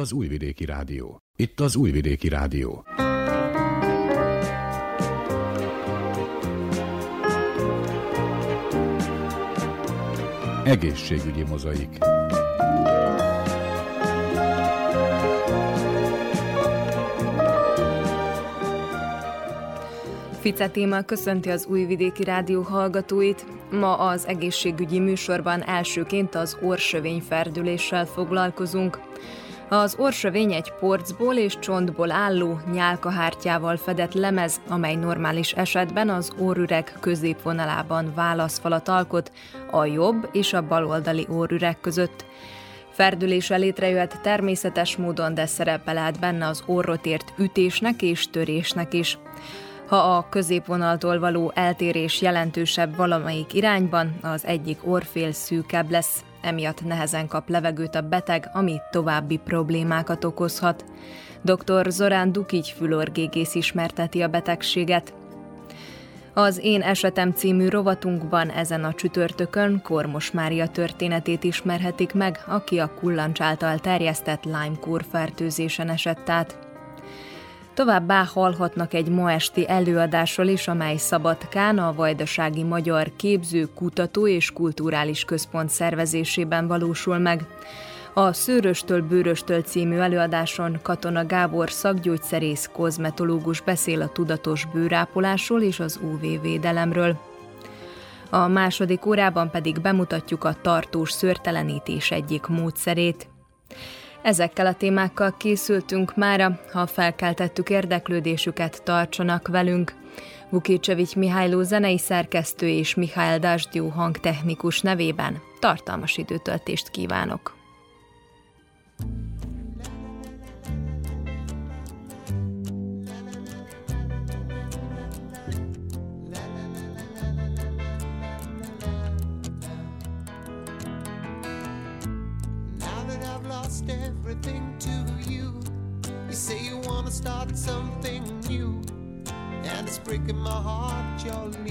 Az Újvidéki Rádió. Itt az Újvidéki Rádió. Egészségügyi mozaik. Fice téma köszönti az Újvidéki Rádió hallgatóit. Ma az egészségügyi műsorban elsőként az orsövényferdüléssel foglalkozunk. Az orsövény egy porcból és csontból álló nyálkahártyával fedett lemez, amely normális esetben az órüreg középvonalában válaszfalat alkot a jobb és a baloldali órüreg között. Ferdülése létrejöhet természetes módon, de szerepelhet benne az orrot ért ütésnek és törésnek is. Ha a középvonaltól való eltérés jelentősebb valamelyik irányban, az egyik orfél szűkebb lesz, emiatt nehezen kap levegőt a beteg, ami további problémákat okozhat. Dr. Zorán Dukigy fülorgégész ismerteti a betegséget. Az Én Esetem című rovatunkban ezen a csütörtökön Kormos Mária történetét ismerhetik meg, aki a kullancs által terjesztett Lyme fertőzésen esett át. Továbbá hallhatnak egy ma esti előadásról is, amely Szabadkán a Vajdasági Magyar Képző, Kutató és Kulturális Központ szervezésében valósul meg. A Szőröstől Bőröstől című előadáson Katona Gábor szakgyógyszerész kozmetológus beszél a tudatos bőrápolásról és az UV-védelemről. A második órában pedig bemutatjuk a tartós szőrtelenítés egyik módszerét. Ezekkel a témákkal készültünk mára, ha felkeltettük érdeklődésüket, tartsanak velünk. Vukicevics Mihályló zenei szerkesztő és Mihály Dásdió hangtechnikus nevében tartalmas időtöltést kívánok! Everything to you. You say you wanna start something new, and it's breaking my heart you're leaving.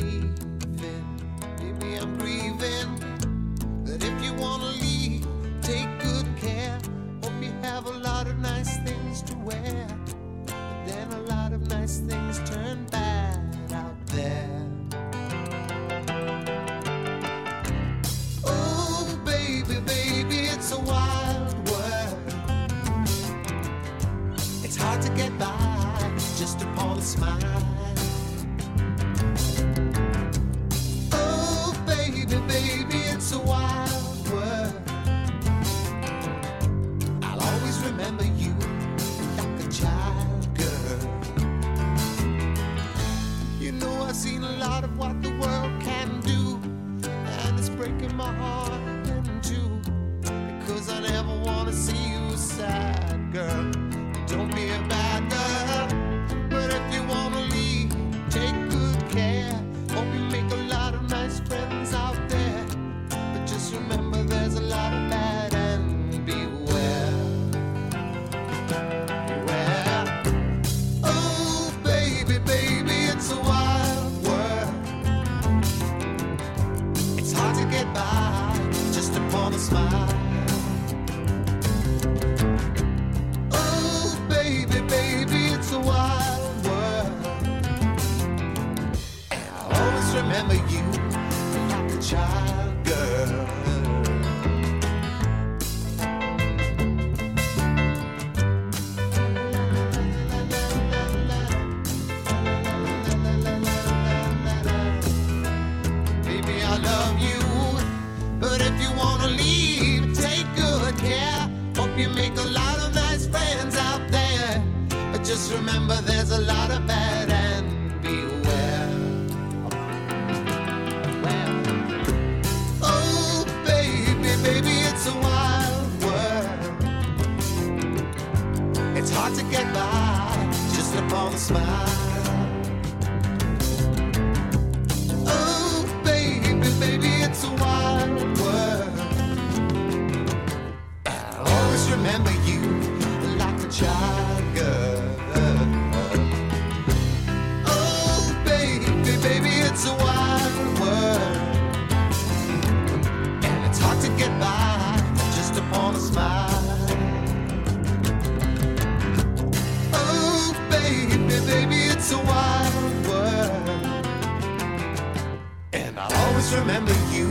remember you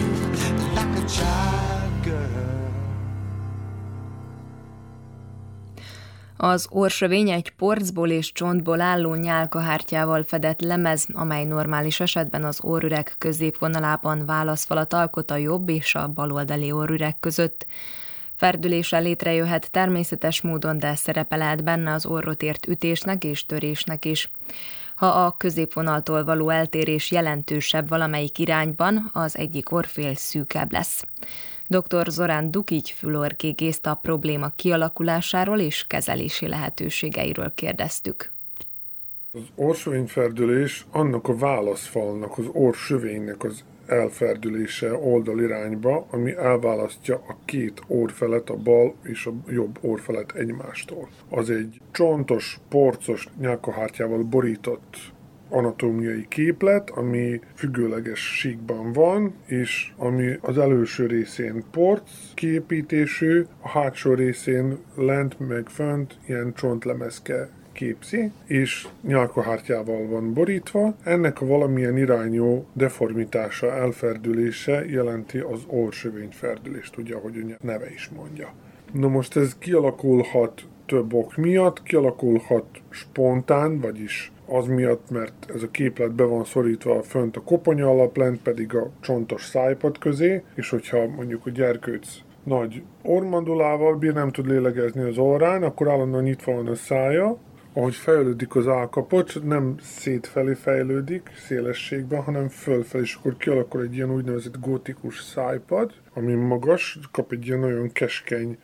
like a child girl. Az orsövény egy porcból és csontból álló nyálkahártyával fedett lemez, amely normális esetben az orrüreg középvonalában válaszfalat alkot a jobb és a baloldali orrüreg között. Ferdüléssel létrejöhet természetes módon, de szerepe lehet benne az orrotért ütésnek és törésnek is. Ha a középvonaltól való eltérés jelentősebb valamelyik irányban, az egyik orfél szűkebb lesz. Dr. Zorán Dukigy fülorgégészt a probléma kialakulásáról és kezelési lehetőségeiről kérdeztük. Az orsövényferdülés annak a válaszfalnak, az orsövénynek az elferdülése oldalirányba, ami elválasztja a két orfelet, a bal és a jobb orfelet egymástól. Az egy csontos, porcos nyálkahártyával borított anatómiai képlet, ami függőleges síkban van, és ami az előső részén porc képítésű, a hátsó részén lent meg fönt ilyen csontlemezke képzi, és nyálkahártyával van borítva. Ennek a valamilyen irányú deformitása, elferdülése jelenti az orsövényferdülést, ugye, ahogy a neve is mondja. Na most ez kialakulhat több ok miatt, kialakulhat spontán, vagyis az miatt, mert ez a képlet be van szorítva fönt a koponya alap, lent pedig a csontos szájpad közé, és hogyha mondjuk a gyerkőc nagy ormandulával bír, nem tud lélegezni az orrán, akkor állandóan nyitva van a szája, ahogy fejlődik az állkapocs, nem szétfelé fejlődik szélességben, hanem fölfelé, és akkor kialakul egy ilyen úgynevezett gótikus szájpad, ami magas, kap egy ilyen nagyon keskeny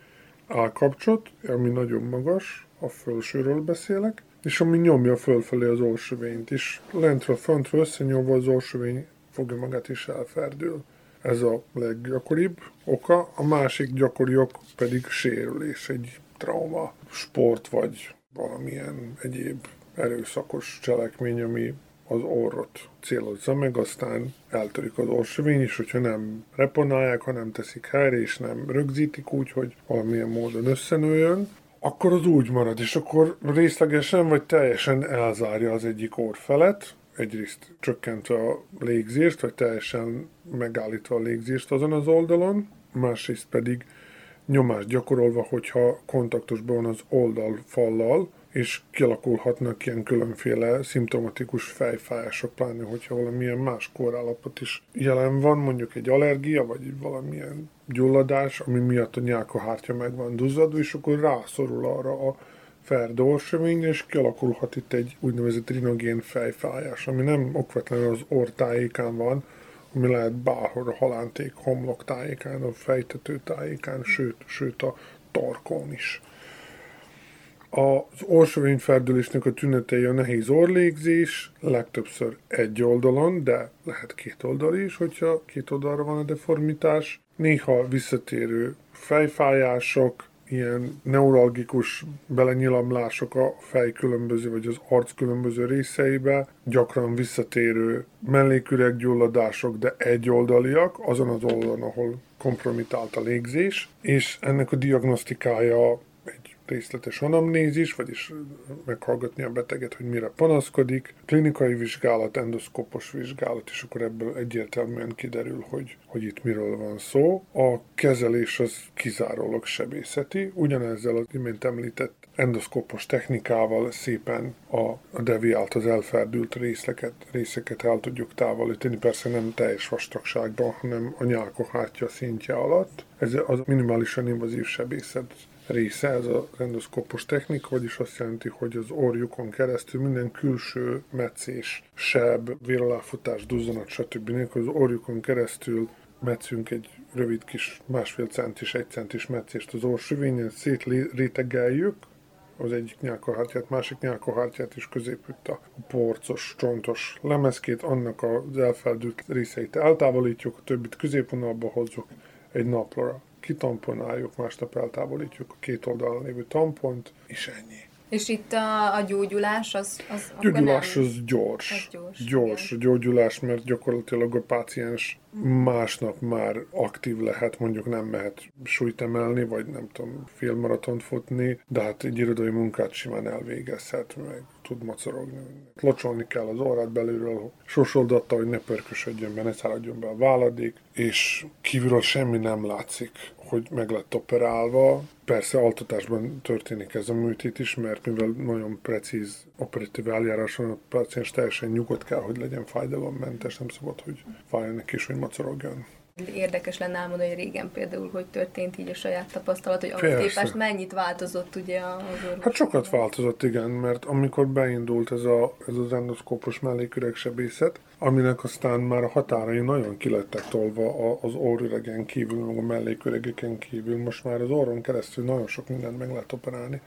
állkapcsot, ami nagyon magas, a felsőről beszélek, és ami nyomja fölfelé az orsövényt, és lentről, föntről összenyomva az orsövény fogja magát is elferdül. Ez a leggyakoribb oka, a másik gyakori ok pedig sérülés, egy trauma, sport vagy valamilyen egyéb erőszakos cselekmény, ami az orrot célozza meg, aztán eltörik az orsövény, és hogyha nem reponálják, ha nem teszik helyre, és nem rögzítik úgy, hogy valamilyen módon összenőjön, akkor az úgy marad, és akkor részlegesen vagy teljesen elzárja az egyik orfelet, egyrészt csökkentve a légzést, vagy teljesen megállítva a légzést azon az oldalon, másrészt pedig nyomást gyakorolva, hogyha kontaktusban van az oldalfallal, és kialakulhatnak ilyen különféle szimptomatikus fejfájások, pláne hogyha valamilyen más korállapot is jelen van, mondjuk egy allergia, vagy valamilyen gyulladás, ami miatt a nyálkahártya meg van duzzadva, és akkor rászorul arra a ferdorsemény, és kialakulhat itt egy úgynevezett rinogén fejfájás, ami nem okvetlenül az ortájékán van, ami lehet bárhol a halánték homlok tájékán, a fejtető tájékán, sőt, sőt a tarkon is. Az orsovényferdülésnek a tünetei a nehéz orlégzés, legtöbbször egy oldalon, de lehet két oldal is, hogyha két oldalra van a deformitás. Néha visszatérő fejfájások, ilyen neuralgikus belenyilamlások a fej különböző, vagy az arc különböző részeibe, gyakran visszatérő melléküreggyulladások, de egyoldaliak, azon az oldalon, ahol kompromitált a légzés, és ennek a diagnosztikája részletes anamnézis, vagyis meghallgatni a beteget, hogy mire panaszkodik, klinikai vizsgálat, endoszkopos vizsgálat, és akkor ebből egyértelműen kiderül, hogy, hogy itt miről van szó. A kezelés az kizárólag sebészeti, ugyanezzel az imént említett endoszkopos technikával szépen a, a deviált, az elferdült részeket, részeket el tudjuk távolítani, persze nem teljes vastagságban, hanem a nyálkohártya szintje alatt. Ez az minimálisan invazív sebészet része, ez a rendoszkopos technika, vagyis azt jelenti, hogy az orjukon keresztül minden külső meccés, seb, véraláfutás, duzzanat, stb. nélkül az orjukon keresztül metszünk egy rövid kis másfél centis, egy centis meccést az orsövényen, szétrétegeljük, az egyik nyálkahártyát, másik nyálkahártyát is középütt a porcos, csontos lemezkét, annak az elfeldült részeit eltávolítjuk, a többit középvonalba hozzuk, egy napra kitamponáljuk, másnap eltávolítjuk a két oldalon lévő tampont, és ennyi. És itt a, a gyógyulás az, az Gyógyulás nem... az gyors. Az gyors. Gyors igen. gyógyulás, mert gyakorlatilag a páciens másnap már aktív lehet, mondjuk nem mehet súlyt emelni, vagy nem tudom, félmaratont futni, de hát egy irodai munkát simán elvégezhet, meg tud mocorogni. Locsolni kell az orrát belülről, sosoldatta, hogy ne pörkösödjön be, ne száradjon be a váladék, és kívülről semmi nem látszik, hogy meg lett operálva. Persze altatásban történik ez a műtét is, mert mivel nagyon precíz operatív eljárás van, a paciens teljesen nyugodt kell, hogy legyen fájdalommentes, nem szabad, hogy fájjon neki is, hogy mocorogjon. Érdekes lenne elmondani, hogy régen például, hogy történt így a saját tapasztalat, hogy ahhoz képest mennyit változott ugye az orvos? Hát sokat változott, igen, mert amikor beindult ez, a, ez az endoszkópos melléküregsebészet, aminek aztán már a határai nagyon kilettek tolva az orrüregen kívül, meg a melléküregeken kívül. Most már az orron keresztül nagyon sok mindent meg lehet operálni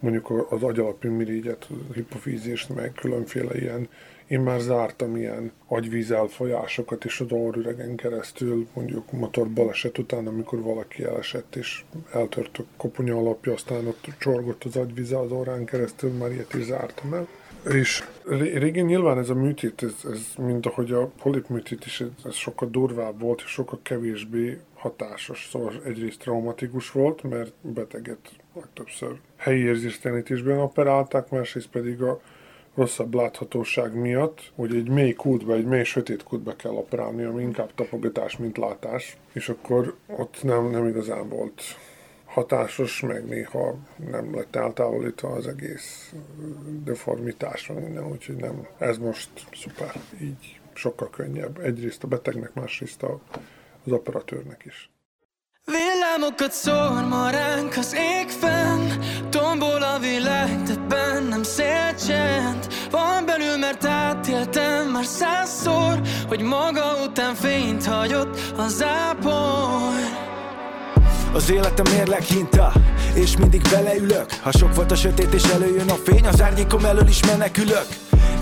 mondjuk az agyalapú mirigyet, hipofízist, meg különféle ilyen én már zártam ilyen agyvíz elfolyásokat is az orrüregen keresztül, mondjuk motor baleset után, amikor valaki elesett és eltört a koponya alapja, aztán ott csorgott az agyvíze az orrán keresztül, már ilyet is zártam el. És régen nyilván ez a műtét, ez, ez mint ahogy a polip műtét is, ez, ez sokkal durvább volt, és sokkal kevésbé hatásos. Szóval egyrészt traumatikus volt, mert beteget legtöbbször helyi érzéstelenítésben operálták, másrészt pedig a rosszabb láthatóság miatt, hogy egy mély kútba, egy mély sötét kútba kell operálni, ami inkább tapogatás, mint látás, és akkor ott nem, nem igazán volt hatásos, meg néha nem lett eltávolítva az egész deformitás, minden, úgyhogy nem, ez most szuper, így sokkal könnyebb. Egyrészt a betegnek, másrészt az operatőrnek is. Villámokat szór ma ránk az ég fenn Tombol a világ, de bennem szélcsend Van belül, mert átéltem már százszor Hogy maga után fényt hagyott az ápor az életem mérleg hinta És mindig beleülök. Ha sok volt a sötét és előjön a fény Az árnyékom elől is menekülök.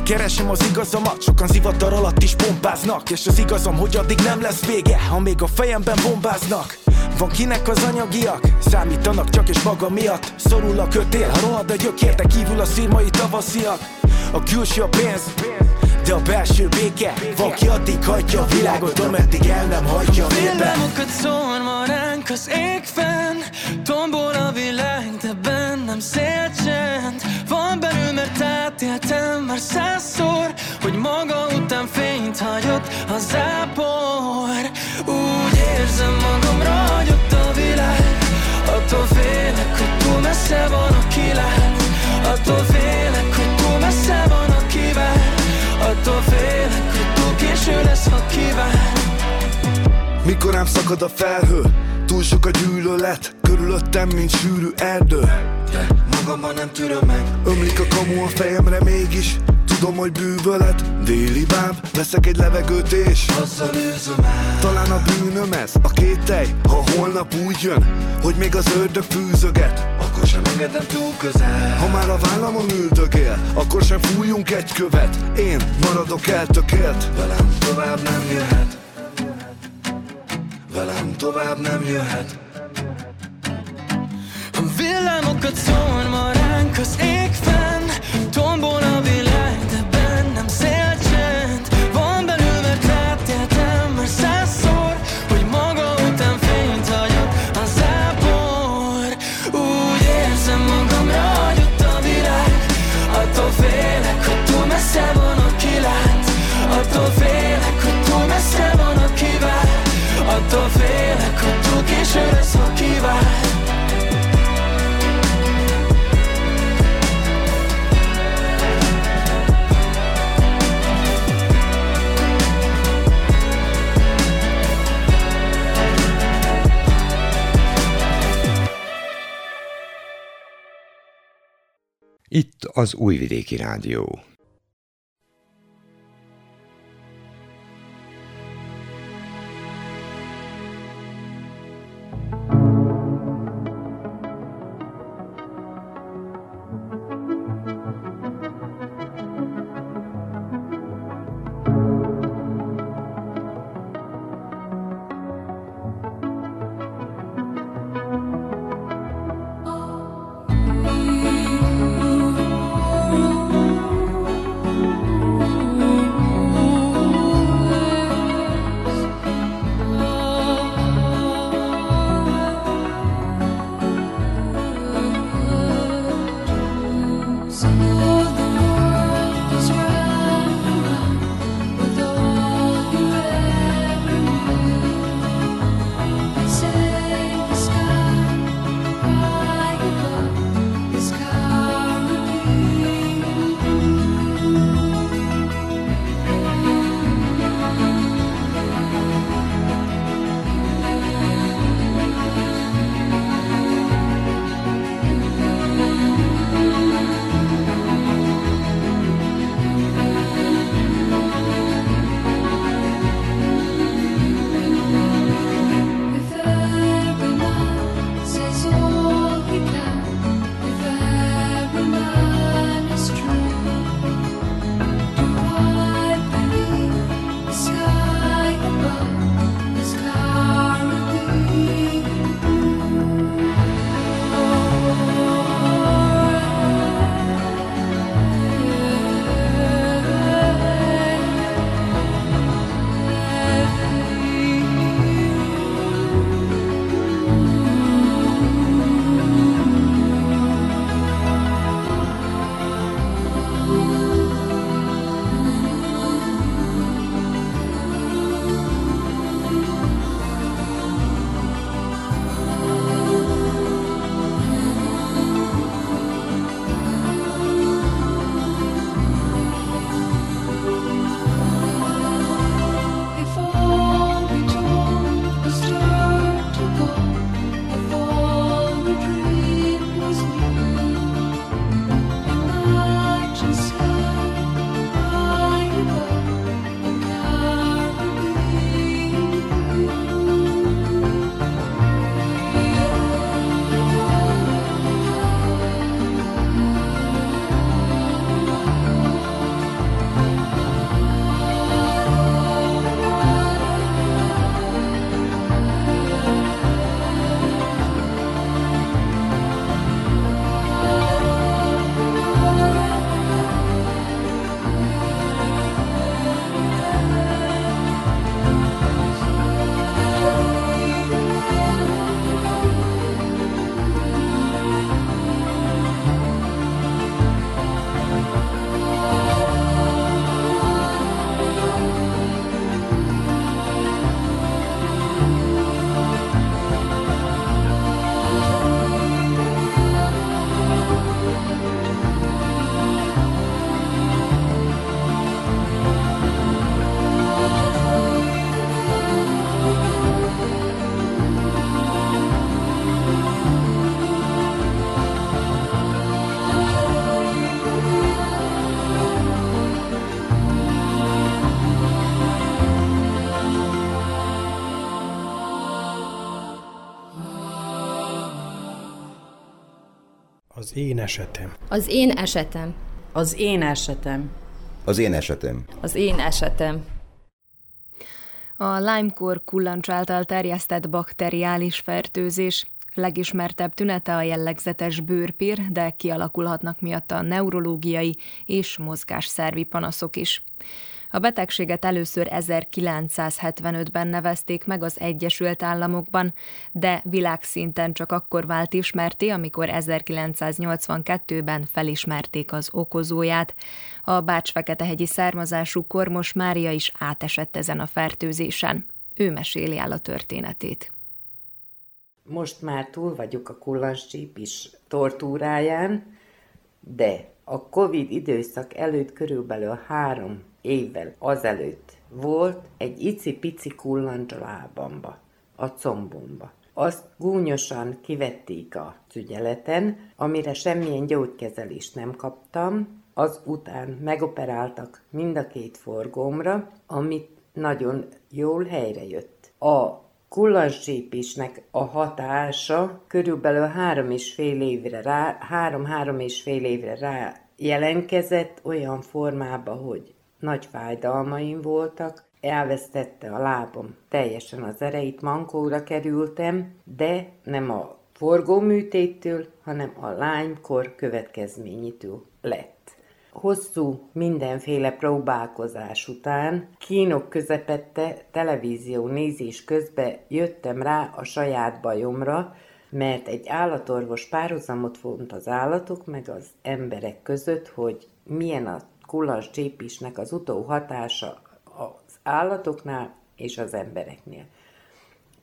Keresem az igazamat, sokan zivatar alatt is pompáznak. És az igazam, hogy addig nem lesz vége Ha még a fejemben bombáznak. Van kinek az anyagiak, számítanak csak és maga miatt. Szorul a kötél, ha rohad a gyökér, de kívül a szírmai tavasziak. A külső a pénz, de a belső béke. Van ki addig hagyja a világot, ameddig el nem hagyja a Villamokat szól ma ránk az ég fenn Tombol a világ, de bennem szélcsend Van belül, mert átéltem már százszor Hogy maga után fényt hagyott a zápor Úgy érzem magamra, hogy ott a világ Attól félek, hogy túl messze van Mikor ám szakad a felhő Túl sok a gyűlölet Körülöttem, mint sűrű erdő. Yeah, Magamban nem türöm meg. Ömlik a kamu a fejemre mégis Tudom, hogy bűvölet, déli báb Veszek egy levegőt és Azzal őzöm el. Talán a bűnöm ez, a kételj Ha holnap úgy jön, hogy még az ördög fűzöget. Akkor sem engedem túl közel. Ha már a vállamon üldögél Akkor sem fújjunk egy követ. Én maradok eltökélt. Velem tovább nem jöhet Velem tovább nem jöhet. A villámokat szól ma ránk az ég Tombol a világ, de Attól félek, hogy túl késő lesz, ha kivár Itt az Újvidéki Rádió. Én esetem. Az én esetem. Az én esetem. Az én esetem. Az én esetem. A Lyme-kor kullancs által terjesztett bakteriális fertőzés legismertebb tünete a jellegzetes bőrpír, de kialakulhatnak miatta a neurológiai és mozgásszervi panaszok is. A betegséget először 1975-ben nevezték meg az Egyesült Államokban, de világszinten csak akkor vált ismerté, amikor 1982-ben felismerték az okozóját. A Bács-Feketehegyi származású Kormos Mária is átesett ezen a fertőzésen. Ő meséli el a történetét. Most már túl vagyok a kullancsíp is tortúráján, de a Covid időszak előtt körülbelül három évvel azelőtt volt egy icipici kullancs a lábamba, a combomba. Azt gúnyosan kivették a ügyeleten, amire semmilyen gyógykezelést nem kaptam, az után megoperáltak mind a két forgómra, amit nagyon jól helyrejött. A kullancsépésnek a hatása körülbelül három és fél évre rá, három-három és fél évre rá jelentkezett olyan formába, hogy nagy fájdalmaim voltak, elvesztette a lábom teljesen az ereit, mankóra kerültem, de nem a forgóműtéttől, hanem a lánykor következményitől lett. Hosszú mindenféle próbálkozás után, kínok közepette televízió nézés közben jöttem rá a saját bajomra, mert egy állatorvos párhuzamot vont az állatok meg az emberek között, hogy milyen a kullas csépésnek az utó hatása az állatoknál és az embereknél.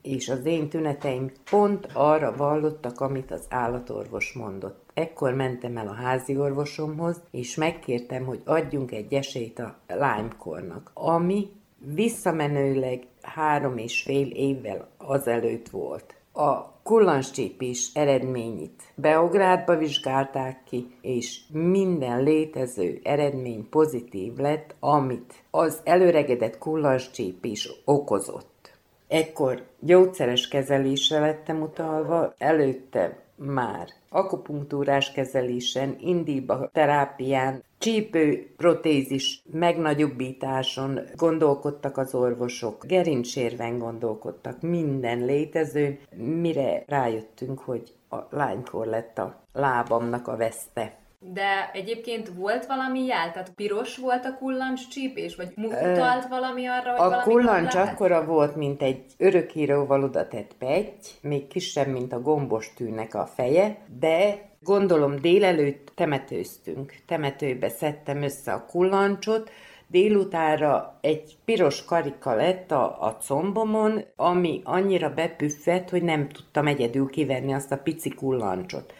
És az én tüneteim pont arra vallottak, amit az állatorvos mondott. Ekkor mentem el a házi orvosomhoz, és megkértem, hogy adjunk egy esélyt a Lyme-kornak, ami visszamenőleg három és fél évvel azelőtt volt. A kullancscsípés eredményit Beográdba vizsgálták ki, és minden létező eredmény pozitív lett, amit az előregedett kullancscsípés okozott. Ekkor gyógyszeres kezelésre lettem utalva, előtte már akupunktúrás kezelésen, indiba terápián, csípő protézis megnagyobbításon gondolkodtak az orvosok, gerincsérven gondolkodtak, minden létező, mire rájöttünk, hogy a lánykor lett a lábamnak a veszte. De egyébként volt valami jel? Tehát piros volt a kullancs csípés? Vagy utalt valami arra, hogy A kullancs akkora volt, mint egy örökíróval oda tett pegy, még kisebb, mint a gombos tűnek a feje, de gondolom délelőtt temetőztünk. Temetőbe szedtem össze a kullancsot, délutára egy piros karika lett a, a combomon, ami annyira bepüffett, hogy nem tudtam egyedül kivenni azt a pici kullancsot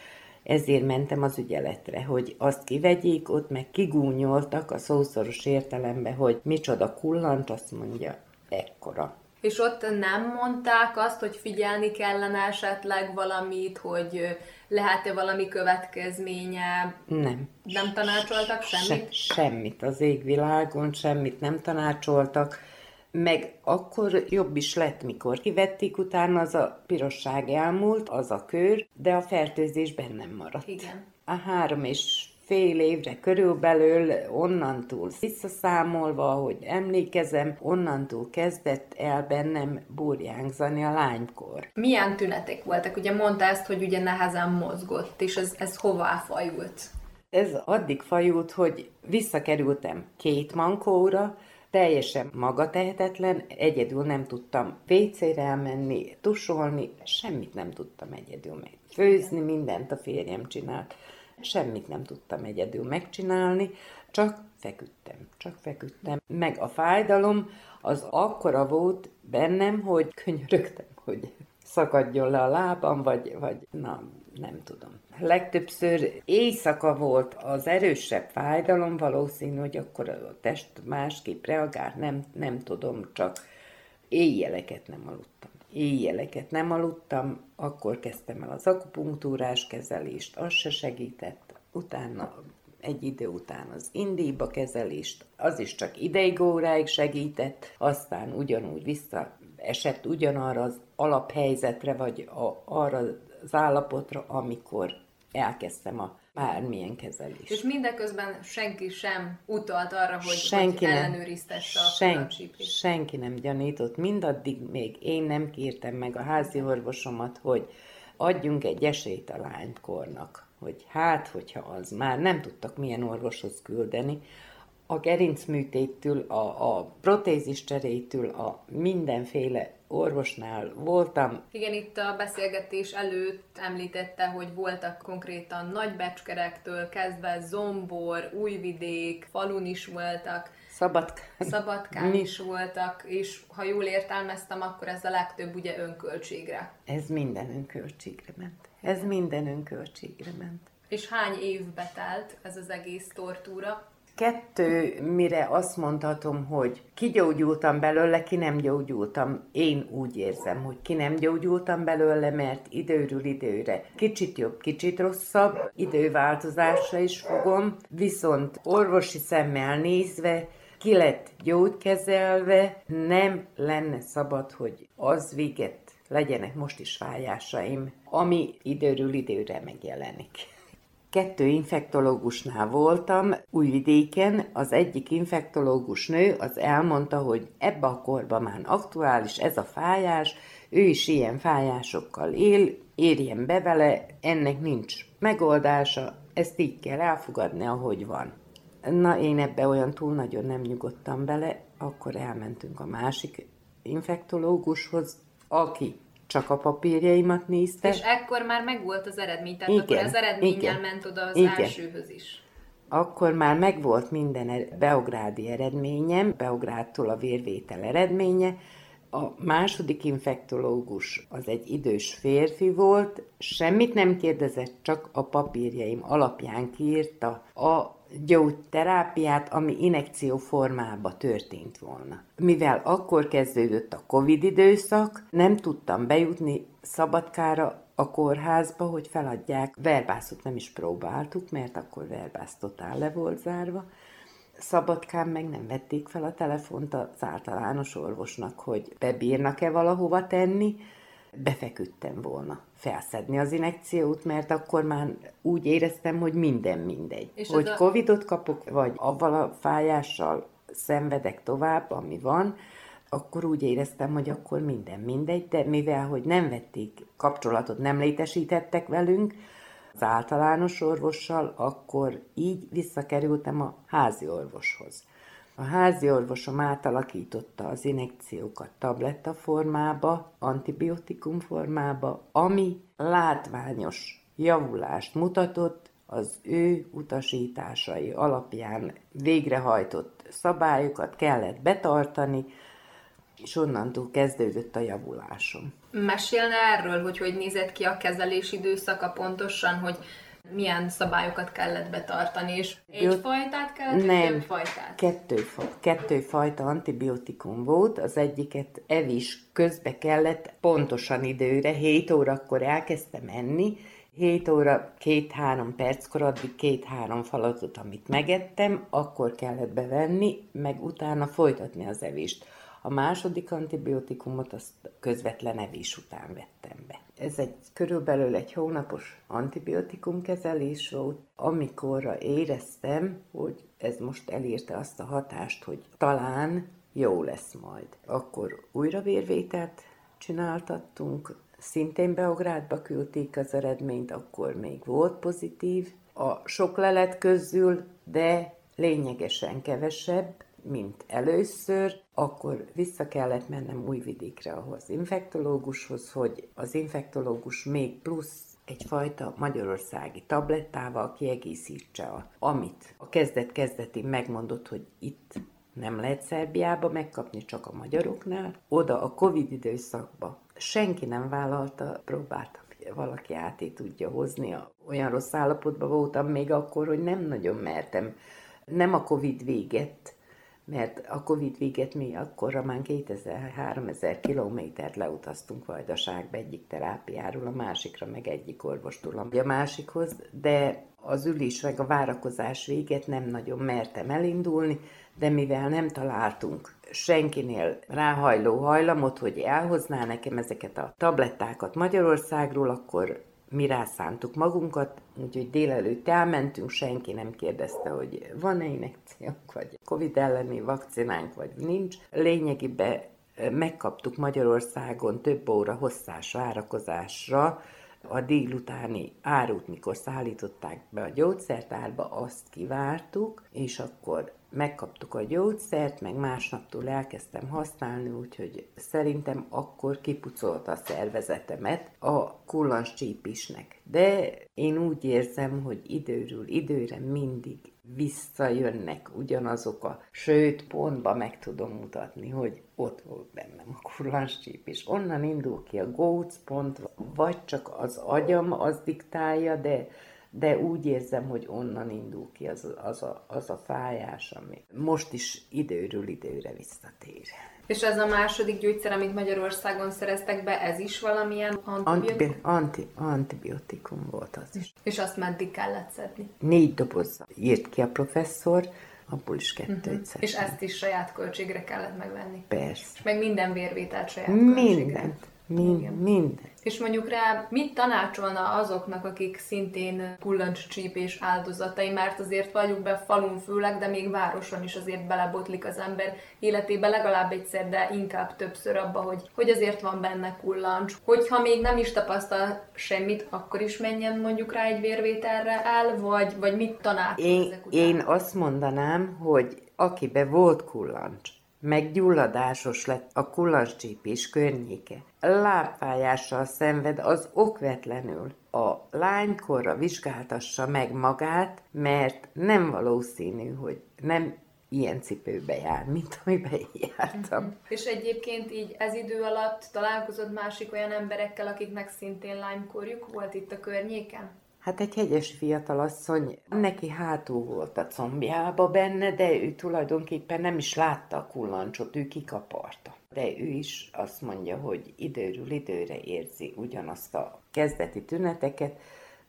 ezért mentem az ügyeletre, hogy azt kivegyék, ott meg kigúnyoltak a szószoros értelembe, hogy micsoda kullant, azt mondja, ekkora. És ott nem mondták azt, hogy figyelni kellene esetleg valamit, hogy lehet-e valami következménye? Nem. Nem tanácsoltak semmit? Se, semmit az égvilágon, semmit nem tanácsoltak meg akkor jobb is lett, mikor kivették, utána az a pirosság elmúlt, az a kör, de a fertőzés bennem maradt. Igen. A három és fél évre körülbelül onnantól visszaszámolva, hogy emlékezem, onnantól kezdett el bennem burjánzani a lánykor. Milyen tünetek voltak? Ugye mondta ezt, hogy ugye nehezen mozgott, és ez, ez hová fajult? Ez addig fajult, hogy visszakerültem két mankóra, teljesen magatehetetlen, egyedül nem tudtam WC-re elmenni, tusolni, semmit nem tudtam egyedül meg. Főzni, mindent a férjem csinált. Semmit nem tudtam egyedül megcsinálni, csak feküdtem, csak feküdtem. Meg a fájdalom az akkora volt bennem, hogy könyörögtem, hogy szakadjon le a lábam, vagy, vagy na, nem tudom. Legtöbbször éjszaka volt az erősebb fájdalom, valószínű, hogy akkor a test másképp reagál, nem, nem tudom, csak éjjeleket nem aludtam. Éjjeleket nem aludtam, akkor kezdtem el az akupunktúrás kezelést, az se segített. Utána egy idő után az indíba kezelést, az is csak ideig óráig segített, aztán ugyanúgy vissza esett ugyanarra az alaphelyzetre, vagy a, arra az állapotra, amikor elkezdtem a bármilyen kezelést. És mindeközben senki sem utalt arra, hogy, senki hogy nem, ellenőriztesse a sen, senki nem gyanított, mindaddig még én nem kértem meg a házi orvosomat, hogy adjunk egy esélyt a lánykornak, hogy hát, hogyha az már nem tudtak milyen orvoshoz küldeni, a gerincműtéttől, a, a protézis cserétől, a mindenféle orvosnál voltam. Igen, itt a beszélgetés előtt említette, hogy voltak konkrétan nagybecskerektől kezdve Zombor, Újvidék, falun is voltak. Szabadkán. Szabadkán is voltak, és ha jól értelmeztem, akkor ez a legtöbb ugye önköltségre. Ez minden önköltségre ment. Ez minden önköltségre ment. És hány évbe telt ez az egész tortúra? Kettő, mire azt mondhatom, hogy kigyógyultam belőle, ki nem gyógyultam. Én úgy érzem, hogy ki nem gyógyultam belőle, mert időről időre kicsit jobb, kicsit rosszabb, időváltozásra is fogom, viszont orvosi szemmel nézve ki lett gyógykezelve, nem lenne szabad, hogy az véget legyenek most is fájásaim, ami időről időre megjelenik kettő infektológusnál voltam Újvidéken, az egyik infektológus nő az elmondta, hogy ebbe a korban már aktuális ez a fájás, ő is ilyen fájásokkal él, érjen be vele, ennek nincs megoldása, ezt így kell elfogadni, ahogy van. Na, én ebbe olyan túl nagyon nem nyugodtam bele, akkor elmentünk a másik infektológushoz, aki csak a papírjaimat nézte. És ekkor már megvolt az eredmény, tehát igen, akkor az eredménnyel igen, ment oda az igen. elsőhöz is. Akkor már megvolt minden er- beográdi eredményem, Beográdtól a vérvétel eredménye, a második infektológus az egy idős férfi volt, semmit nem kérdezett, csak a papírjaim alapján kiírta a gyógyterápiát, ami inekció formába történt volna. Mivel akkor kezdődött a Covid időszak, nem tudtam bejutni Szabadkára a kórházba, hogy feladják. Verbászot nem is próbáltuk, mert akkor verbász totál le volt zárva. Szabadkán meg nem vették fel a telefont az általános orvosnak, hogy bebírnak-e valahova tenni, befeküdtem volna felszedni az inekciót, mert akkor már úgy éreztem, hogy minden mindegy. És hogy a... Covidot kapok, vagy avval a fájással szenvedek tovább, ami van, akkor úgy éreztem, hogy akkor minden mindegy, de mivel, hogy nem vették kapcsolatot, nem létesítettek velünk, az általános orvossal, akkor így visszakerültem a házi orvoshoz. A házi orvosom átalakította az injekciókat tabletta formába, antibiotikum formába, ami látványos javulást mutatott az ő utasításai alapján végrehajtott szabályokat kellett betartani, és onnantól kezdődött a javulásom. Mesélne erről, hogy hogy nézett ki a kezelés időszaka pontosan, hogy milyen szabályokat kellett betartani, és egy fajtát kellett, nem, több fajtát? Kettő, kettő fajta antibiotikum volt, az egyiket evis közbe kellett pontosan időre, 7 órakor elkezdtem enni, 7 óra, 2-3 perckor, addig két-három falatot, amit megettem, akkor kellett bevenni, meg utána folytatni az evést. A második antibiotikumot azt közvetlen evés után vettem be. Ez egy körülbelül egy hónapos antibiotikum kezelés volt, amikor éreztem, hogy ez most elérte azt a hatást, hogy talán jó lesz majd. Akkor újra vérvételt csináltattunk, szintén Beográdba küldték az eredményt, akkor még volt pozitív. A sok lelet közül, de lényegesen kevesebb, mint először, akkor vissza kellett mennem Újvidékre ahhoz infektológushoz, hogy az infektológus még plusz egyfajta magyarországi tablettával kiegészítse, a, amit a kezdet-kezdetén megmondott, hogy itt nem lehet Szerbiába megkapni, csak a magyaroknál. Oda a Covid időszakba senki nem vállalta, próbáltam valaki át tudja hozni. Olyan rossz állapotban voltam még akkor, hogy nem nagyon mertem. Nem a Covid véget, mert a Covid véget mi akkorra már 2000-3000 kilométert leutaztunk Vajdaságba egyik terápiáról a másikra, meg egyik orvostól a másikhoz, de az ülés meg a várakozás véget nem nagyon mertem elindulni, de mivel nem találtunk senkinél ráhajló hajlamot, hogy elhozná nekem ezeket a tablettákat Magyarországról, akkor mi rászántuk magunkat, úgyhogy délelőtt elmentünk, senki nem kérdezte, hogy van-e injekciónk, vagy Covid elleni vakcinánk, vagy nincs. Lényegében megkaptuk Magyarországon több óra hosszás várakozásra a délutáni árut, mikor szállították be a gyógyszertárba, azt kivártuk, és akkor megkaptuk a gyógyszert, meg másnaptól elkezdtem használni, úgyhogy szerintem akkor kipucolta a szervezetemet a kullancsípisnek. De én úgy érzem, hogy időről időre mindig visszajönnek ugyanazok a, sőt, pontba meg tudom mutatni, hogy ott volt bennem a kurlanscsíp, és onnan indul ki a gócpont, vagy csak az agyam az diktálja, de de úgy érzem, hogy onnan indul ki az, az, a, az a fájás, ami most is időről időre visszatér. És ez a második gyógyszer, amit Magyarországon szereztek be, ez is valamilyen antibiotikum? Anti, antibiotikum volt az is. És azt meddig kellett szedni? Négy dobozza írt ki a professzor, abból is kettőt uh-huh. És ezt is saját költségre kellett megvenni? Persze. És meg minden vérvételt saját Mindent. költségre? Mind, minden. És mondjuk rá mit tanácsolna azoknak, akik szintén kullancscsípés áldozatai, mert azért vagyunk be falun főleg, de még városon is azért belebotlik az ember életébe legalább egyszer, de inkább többször abba, hogy, hogy azért van benne kullancs. Hogyha még nem is tapasztal semmit, akkor is menjen mondjuk rá egy vérvételre el, vagy, vagy mit tanácsol én, ezek után? Én azt mondanám, hogy akibe volt kullancs, meggyulladásos lett a kullancscsípés környéke. Lábfájással szenved az okvetlenül. A lánykorra vizsgáltassa meg magát, mert nem valószínű, hogy nem ilyen cipőbe jár, mint amiben jártam. Uh-huh. És egyébként így ez idő alatt találkozott másik olyan emberekkel, akiknek szintén lánykorjuk volt itt a környéken? Hát egy hegyes fiatalasszony, neki hátul volt a combjába benne, de ő tulajdonképpen nem is látta a kullancsot, ő kikaparta. De ő is azt mondja, hogy időről időre érzi ugyanazt a kezdeti tüneteket,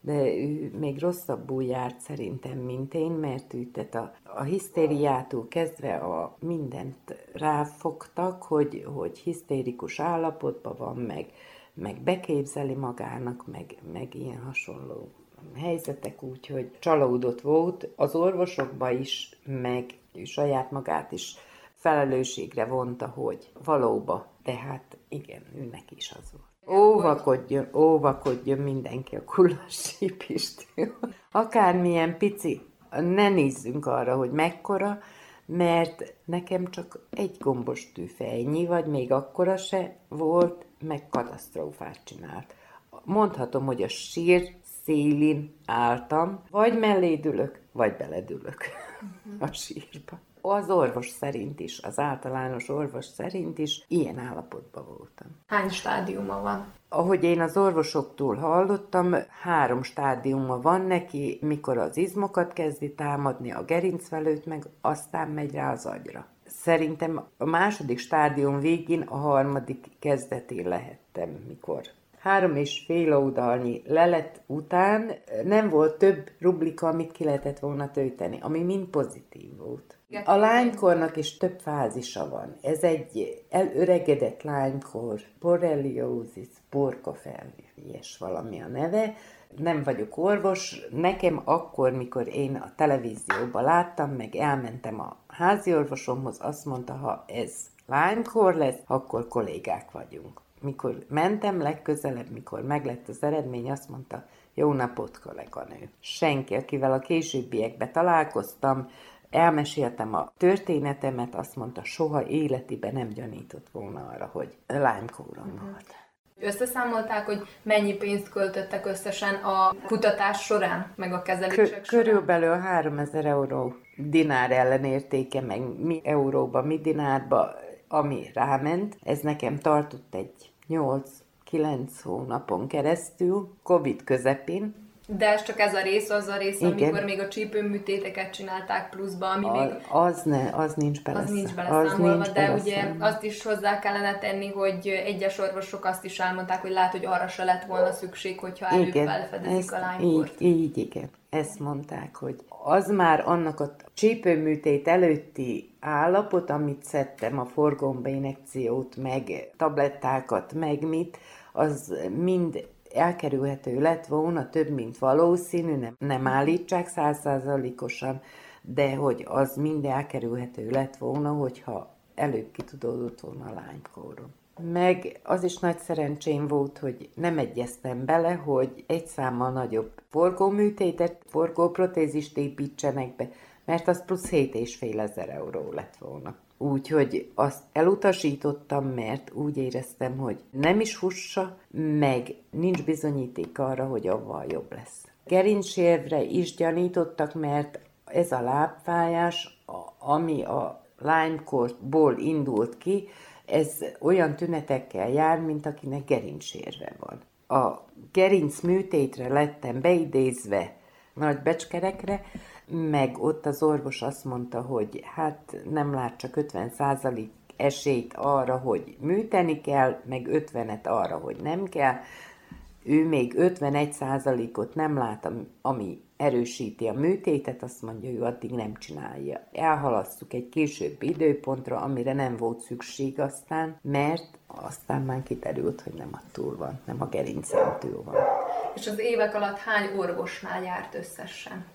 de ő még rosszabbul járt szerintem, mint én, mert ő tehát a, a hisztériától kezdve a mindent ráfogtak, hogy, hogy hisztérikus állapotban van, meg, meg beképzeli magának, meg, meg ilyen hasonló helyzetek úgy, hogy csalódott volt az orvosokba is, meg saját magát is felelősségre vonta, hogy valóba, tehát igen, őnek is az volt. Óvakodjon, óvakodjon mindenki a kullassípistől. Akármilyen pici, ne nézzünk arra, hogy mekkora, mert nekem csak egy gombos tűfejnyi, vagy még akkora se volt, meg katasztrófát csinált. Mondhatom, hogy a sír szélin álltam, vagy mellé dülök, vagy beledülök uh-huh. a sírba. Az orvos szerint is, az általános orvos szerint is ilyen állapotban voltam. Hány stádiuma van? Ahogy én az orvosoktól hallottam, három stádiuma van neki, mikor az izmokat kezdi támadni, a gerincvelőt, meg aztán megy rá az agyra. Szerintem a második stádium végén a harmadik kezdetén lehettem, mikor három és fél oldalnyi lelet után nem volt több rublika, amit ki lehetett volna tölteni, ami mind pozitív volt. A lánykornak is több fázisa van. Ez egy elöregedett lánykor, borreliózis, porkofelli, ilyes valami a neve. Nem vagyok orvos, nekem akkor, mikor én a televízióban láttam, meg elmentem a házi orvosomhoz, azt mondta, ha ez lánykor lesz, akkor kollégák vagyunk mikor mentem legközelebb, mikor meglett az eredmény, azt mondta, jó napot, kolléganő. Senki, akivel a későbbiekben találkoztam, elmeséltem a történetemet, azt mondta, soha életiben nem gyanított volna arra, hogy lánykórom uh-huh. volt. Összeszámolták, hogy mennyi pénzt költöttek összesen a kutatás során, meg a kezelések Kö- során? Körülbelül 3000 euró dinár ellenértéke, meg mi euróba, mi dinárba ami ráment, ez nekem tartott egy 8-9 hónapon keresztül, Covid közepén, de ez csak ez a rész, az a rész, Igen. amikor még a csípőműtéteket csinálták pluszba, ami a, még... Az, ne, az nincs bele. Az nincs beleszámolva, az de ugye azt is hozzá kellene tenni, hogy egyes orvosok azt is elmondták, hogy lehet, hogy arra se lett volna szükség, hogyha előbb felfedezik a lánykort. Így, így, igen. Ezt mondták, hogy az már annak a csípőműtét előtti állapot, amit szedtem, a forgomba inekciót, meg tablettákat, meg mit, az mind elkerülhető lett volna, több, mint valószínű, nem, nem állítsák százszázalékosan, de hogy az mind elkerülhető lett volna, hogyha előbb kitudódott volna a lánykóron. Meg az is nagy szerencsém volt, hogy nem egyeztem bele, hogy egy számmal nagyobb forgóműtétet, forgóprotézist építsenek be, mert az plusz 7,5 ezer euró lett volna. Úgyhogy azt elutasítottam, mert úgy éreztem, hogy nem is fussa, meg nincs bizonyíték arra, hogy avval jobb lesz. Gerincsérvre is gyanítottak, mert ez a lábfájás, ami a Lyme-korból indult ki, ez olyan tünetekkel jár, mint akinek gerincsérve van. A gerinc műtétre lettem beidézve nagy becskerekre, meg ott az orvos azt mondta, hogy hát nem lát csak 50 esélyt arra, hogy műteni kell, meg 50-et arra, hogy nem kell. Ő még 51%-ot nem lát, ami erősíti a műtétet, azt mondja, ő addig nem csinálja. Elhalasztuk egy későbbi időpontra, amire nem volt szükség aztán, mert aztán már kiterült, hogy nem attól van, nem a gerincentől van. És az évek alatt hány orvosnál járt összesen?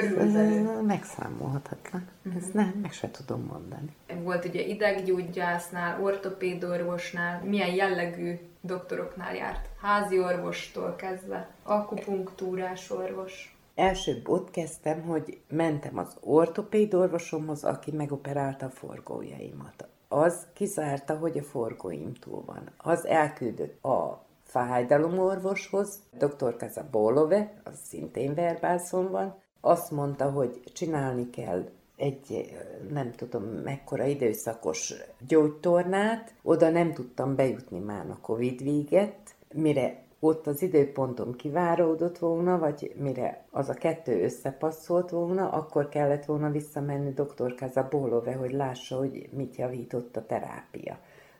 Körülbelül. Megszámolhatatlan. Uh-huh. Ezt nem, meg se tudom mondani. Volt ugye ideggyógyásznál, ortopédorvosnál, milyen jellegű doktoroknál járt? Házi orvostól kezdve, akupunktúrás orvos. Elsőbb ott kezdtem, hogy mentem az ortopédorvosomhoz, aki megoperálta a forgójaimat. Az kizárta, hogy a forgóim túl van. Az elküldött a fájdalomorvoshoz, dr. Kazabolove, az szintén verbászon van, azt mondta, hogy csinálni kell egy nem tudom mekkora időszakos gyógytornát, oda nem tudtam bejutni már a Covid véget, mire ott az időpontom kiváródott volna, vagy mire az a kettő összepasszolt volna, akkor kellett volna visszamenni dr. Bólove, hogy lássa, hogy mit javított a terápia.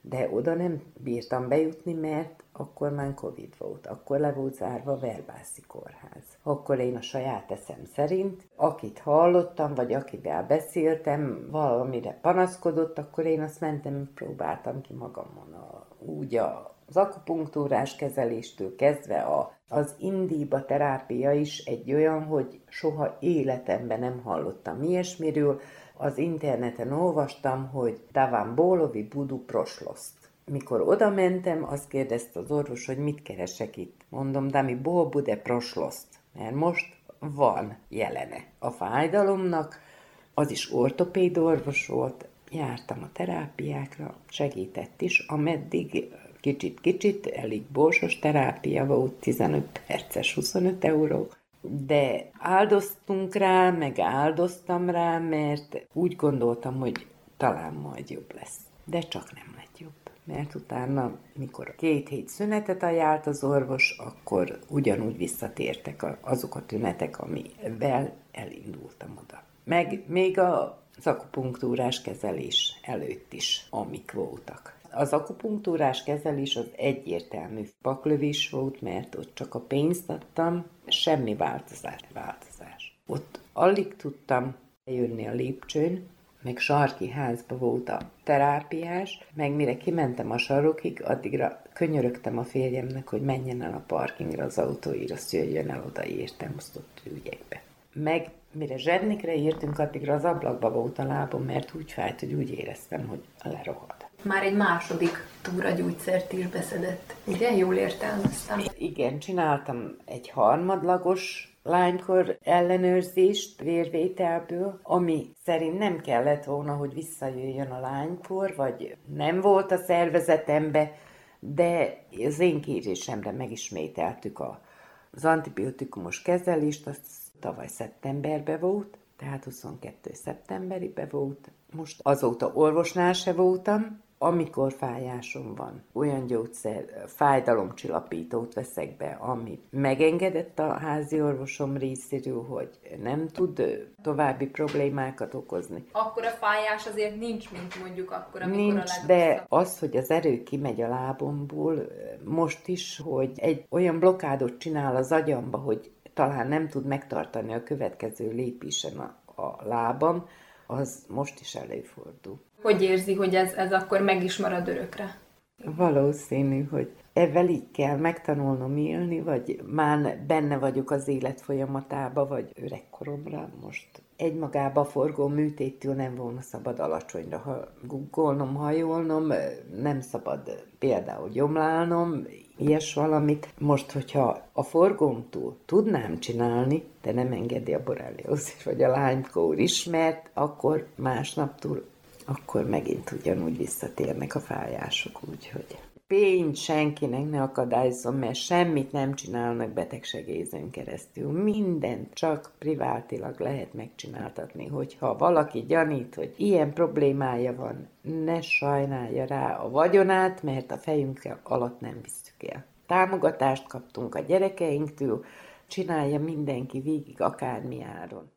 De oda nem bírtam bejutni, mert akkor már Covid volt, akkor le volt zárva Verbászi kórház. Akkor én a saját eszem szerint, akit hallottam, vagy akivel beszéltem, valamire panaszkodott, akkor én azt mentem, próbáltam ki magamon. A, úgy a, az akupunktúrás kezeléstől kezdve a, az indíba terápia is egy olyan, hogy soha életemben nem hallottam ilyesmiről. Az interneten olvastam, hogy Davan Bólovi Budu Prosloszt. Mikor oda mentem, azt kérdezte az orvos, hogy mit keresek itt. Mondom, de mi ból bude prosloszt, mert most van jelene a fájdalomnak, az is ortopéd orvos volt, jártam a terápiákra, segített is, ameddig kicsit-kicsit, elég borsos terápia volt, 15 perces, 25 euró, de áldoztunk rá, meg áldoztam rá, mert úgy gondoltam, hogy talán majd jobb lesz. De csak nem mert utána, mikor két hét szünetet ajánlt az orvos, akkor ugyanúgy visszatértek azok a tünetek, amivel elindultam oda. Meg még a az akupunktúrás kezelés előtt is, amik voltak. Az akupunktúrás kezelés az egyértelmű paklövés volt, mert ott csak a pénzt adtam, semmi változás, változás. Ott alig tudtam jönni a lépcsőn, meg sarki házba volt a terápiás, meg mire kimentem a sarokig, addigra könyörögtem a férjemnek, hogy menjen el a parkingra az autóira, azt jöjjön el oda, értem, azt ott ügyekbe. Meg mire zsednikre értünk, addigra az ablakba volt a lábom, mert úgy fájt, hogy úgy éreztem, hogy lerohad. Már egy második túra gyógyszert is beszedett. Ugye? Jól értelmeztem. Igen, csináltam egy harmadlagos lánykor ellenőrzést vérvételből, ami szerint nem kellett volna, hogy visszajöjjön a lánykor, vagy nem volt a szervezetembe, de az én kérésemre megismételtük a, az antibiotikumos kezelést, azt tavaly szeptemberben volt, tehát 22. szeptemberibe volt. Most azóta orvosnál se voltam, amikor fájásom van, olyan gyógyszer, fájdalomcsillapítót veszek be, ami megengedett a házi orvosom részéről, hogy nem tud további problémákat okozni. Akkor a fájás azért nincs, mint mondjuk akkor, amikor nincs, a de az, hogy az erő kimegy a lábomból, most is, hogy egy olyan blokádot csinál az agyamba, hogy talán nem tud megtartani a következő lépésen a, a lábam, az most is előfordul. Hogy érzi, hogy ez, ez akkor meg is marad örökre? Valószínű, hogy Ezzel így kell megtanulnom élni, vagy már benne vagyok az élet folyamatába, vagy öregkoromra most egymagába forgó műtéttől nem volna szabad alacsonyra ha guggolnom, hajolnom, nem szabad például gyomlálnom, ilyes valamit. Most, hogyha a forgómtól tudnám csinálni, de nem engedi a borreliózis vagy a Lyme is, mert akkor másnaptól akkor megint ugyanúgy visszatérnek a fájások, úgyhogy pénzt senkinek ne akadályozzon, mert semmit nem csinálnak betegsegélyzőn keresztül. Mindent csak privátilag lehet megcsináltatni, hogyha valaki gyanít, hogy ilyen problémája van, ne sajnálja rá a vagyonát, mert a fejünk alatt nem visszük el. Támogatást kaptunk a gyerekeinktől, csinálja mindenki végig akármi áron.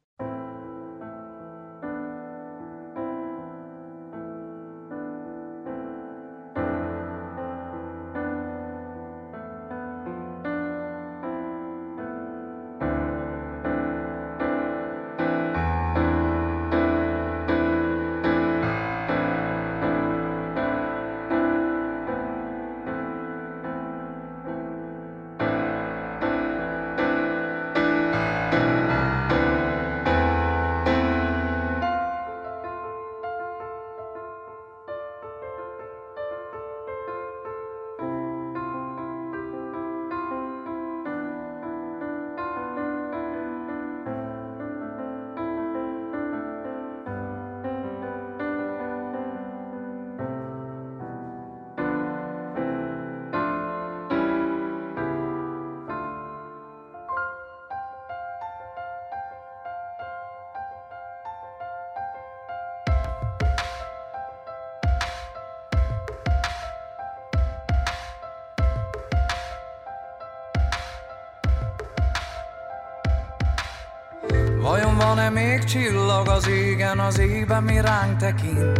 Van-e még csillag az égen, az ében mi ránk tekint?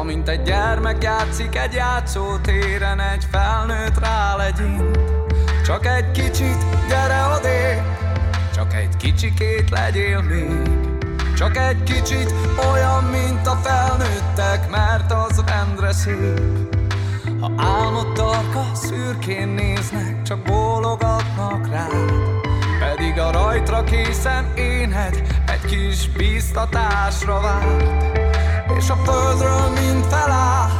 Amint egy gyermek játszik egy játszótéren, egy felnőtt rálegyint. Csak egy kicsit, gyere odé, csak egy kicsikét legyél még. Csak egy kicsit olyan, mint a felnőttek, mert az rendre szép. Ha álmod tarka, szürkén néznek, csak bólogatnak rád. Pedig a rajtra készen éned kis bíztatásra várt És a földről mind feláll,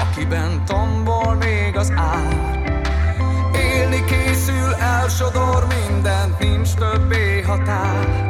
akiben tombol még az ár. Élni készül, elsodor mindent, nincs többé határ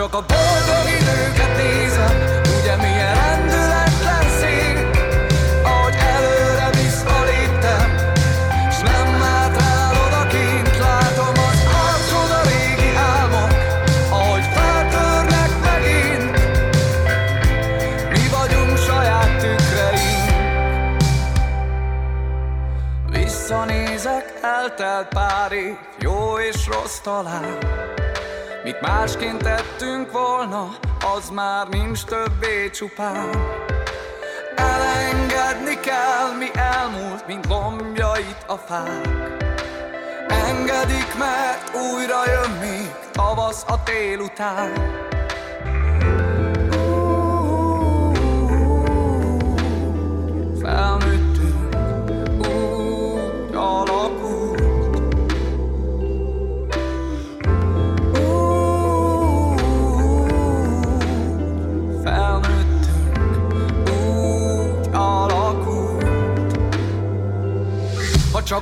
csak a boldog időket nézem, ugye milyen rendületlen szép, ahogy előre visz a léptem, s nem átrál odakint, látom az arcod a régi álmok, ahogy feltörnek megint, mi vagyunk saját tükreink. Visszanézek, eltelt pár év, jó és rossz talán, Mit másként tettünk volna, az már nincs többé csupán. Elengedni kell, mi elmúlt, mint lombjait a fák. Engedik, mert újra jön még tavasz a tél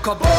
után Csak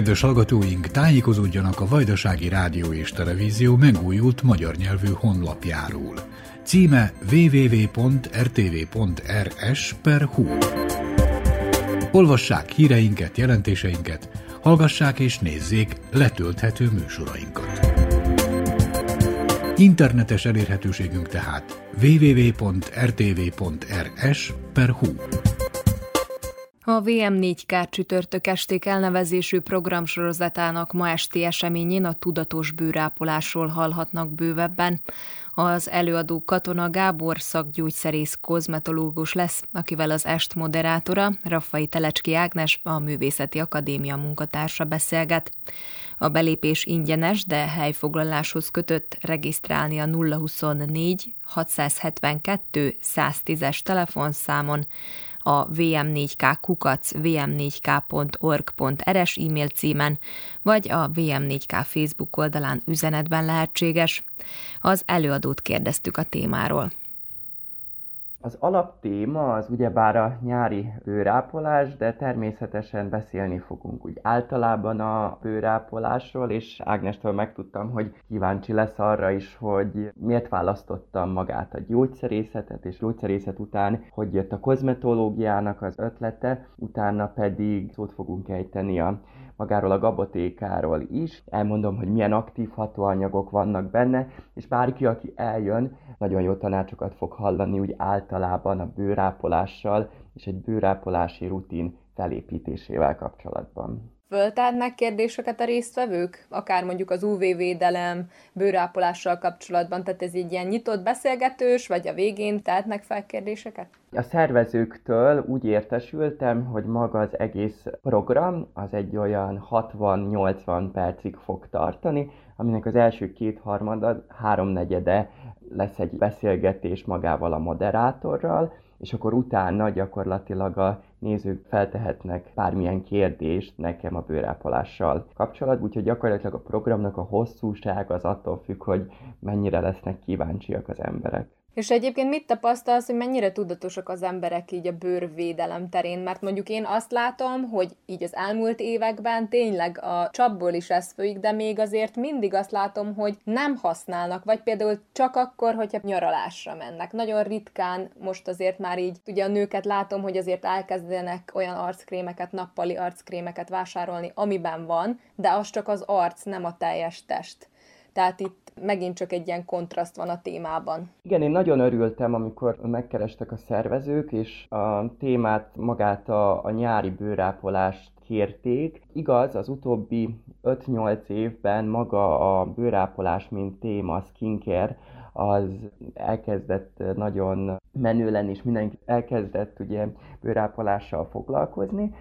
Kedves hallgatóink, tájékozódjanak a Vajdasági Rádió és Televízió megújult magyar nyelvű honlapjáról. Címe www.rtv.rs per hu. Olvassák híreinket, jelentéseinket, hallgassák és nézzék letölthető műsorainkat. Internetes elérhetőségünk tehát www.rtv.rs per hu. A VM4K csütörtök esték elnevezésű programsorozatának ma esti eseményén a tudatos bőrápolásról hallhatnak bővebben. Az előadó Katona Gábor szakgyógyszerész kozmetológus lesz, akivel az est moderátora, Raffai Telecski Ágnes, a Művészeti Akadémia munkatársa beszélget. A belépés ingyenes, de helyfoglaláshoz kötött regisztrálni a 024 672 110-es telefonszámon, a vm4k kukac vm4k.org.rs e-mail címen, vagy a VM4K Facebook oldalán üzenetben lehetséges. Az előadót kérdeztük a témáról. Az alaptéma az ugyebár a nyári bőrápolás, de természetesen beszélni fogunk úgy általában a bőrápolásról, és Ágnestől megtudtam, hogy kíváncsi lesz arra is, hogy miért választottam magát a gyógyszerészetet, és gyógyszerészet után, hogy jött a kozmetológiának az ötlete, utána pedig szót fogunk ejteni a magáról a gabotékáról is. Elmondom, hogy milyen aktív hatóanyagok vannak benne, és bárki, aki eljön, nagyon jó tanácsokat fog hallani úgy általában a bőrápolással és egy bőrápolási rutin felépítésével kapcsolatban. Föltárnak kérdéseket a résztvevők? Akár mondjuk az UV-védelem, bőrápolással kapcsolatban, tehát ez egy ilyen nyitott beszélgetős, vagy a végén tehetnek fel kérdéseket? A szervezőktől úgy értesültem, hogy maga az egész program az egy olyan 60-80 percig fog tartani, aminek az első kétharmada, háromnegyede lesz egy beszélgetés magával a moderátorral, és akkor utána gyakorlatilag a nézők feltehetnek bármilyen kérdést nekem a bőrápolással kapcsolatban, úgyhogy gyakorlatilag a programnak a hosszúság az attól függ, hogy mennyire lesznek kíváncsiak az emberek. És egyébként mit tapasztalsz, hogy mennyire tudatosak az emberek így a bőrvédelem terén? Mert mondjuk én azt látom, hogy így az elmúlt években tényleg a csapból is ez folyik, de még azért mindig azt látom, hogy nem használnak, vagy például csak akkor, hogyha nyaralásra mennek. Nagyon ritkán most azért már így, ugye a nőket látom, hogy azért elkezdenek olyan arckrémeket, nappali arckrémeket vásárolni, amiben van, de az csak az arc, nem a teljes test. Tehát itt megint csak egy ilyen kontraszt van a témában. Igen, én nagyon örültem, amikor megkerestek a szervezők, és a témát, magát a, a nyári bőrápolást kérték. Igaz, az utóbbi 5-8 évben maga a bőrápolás, mint téma, a skincare, az elkezdett nagyon menő lenni, és mindenki elkezdett ugye bőrápolással foglalkozni,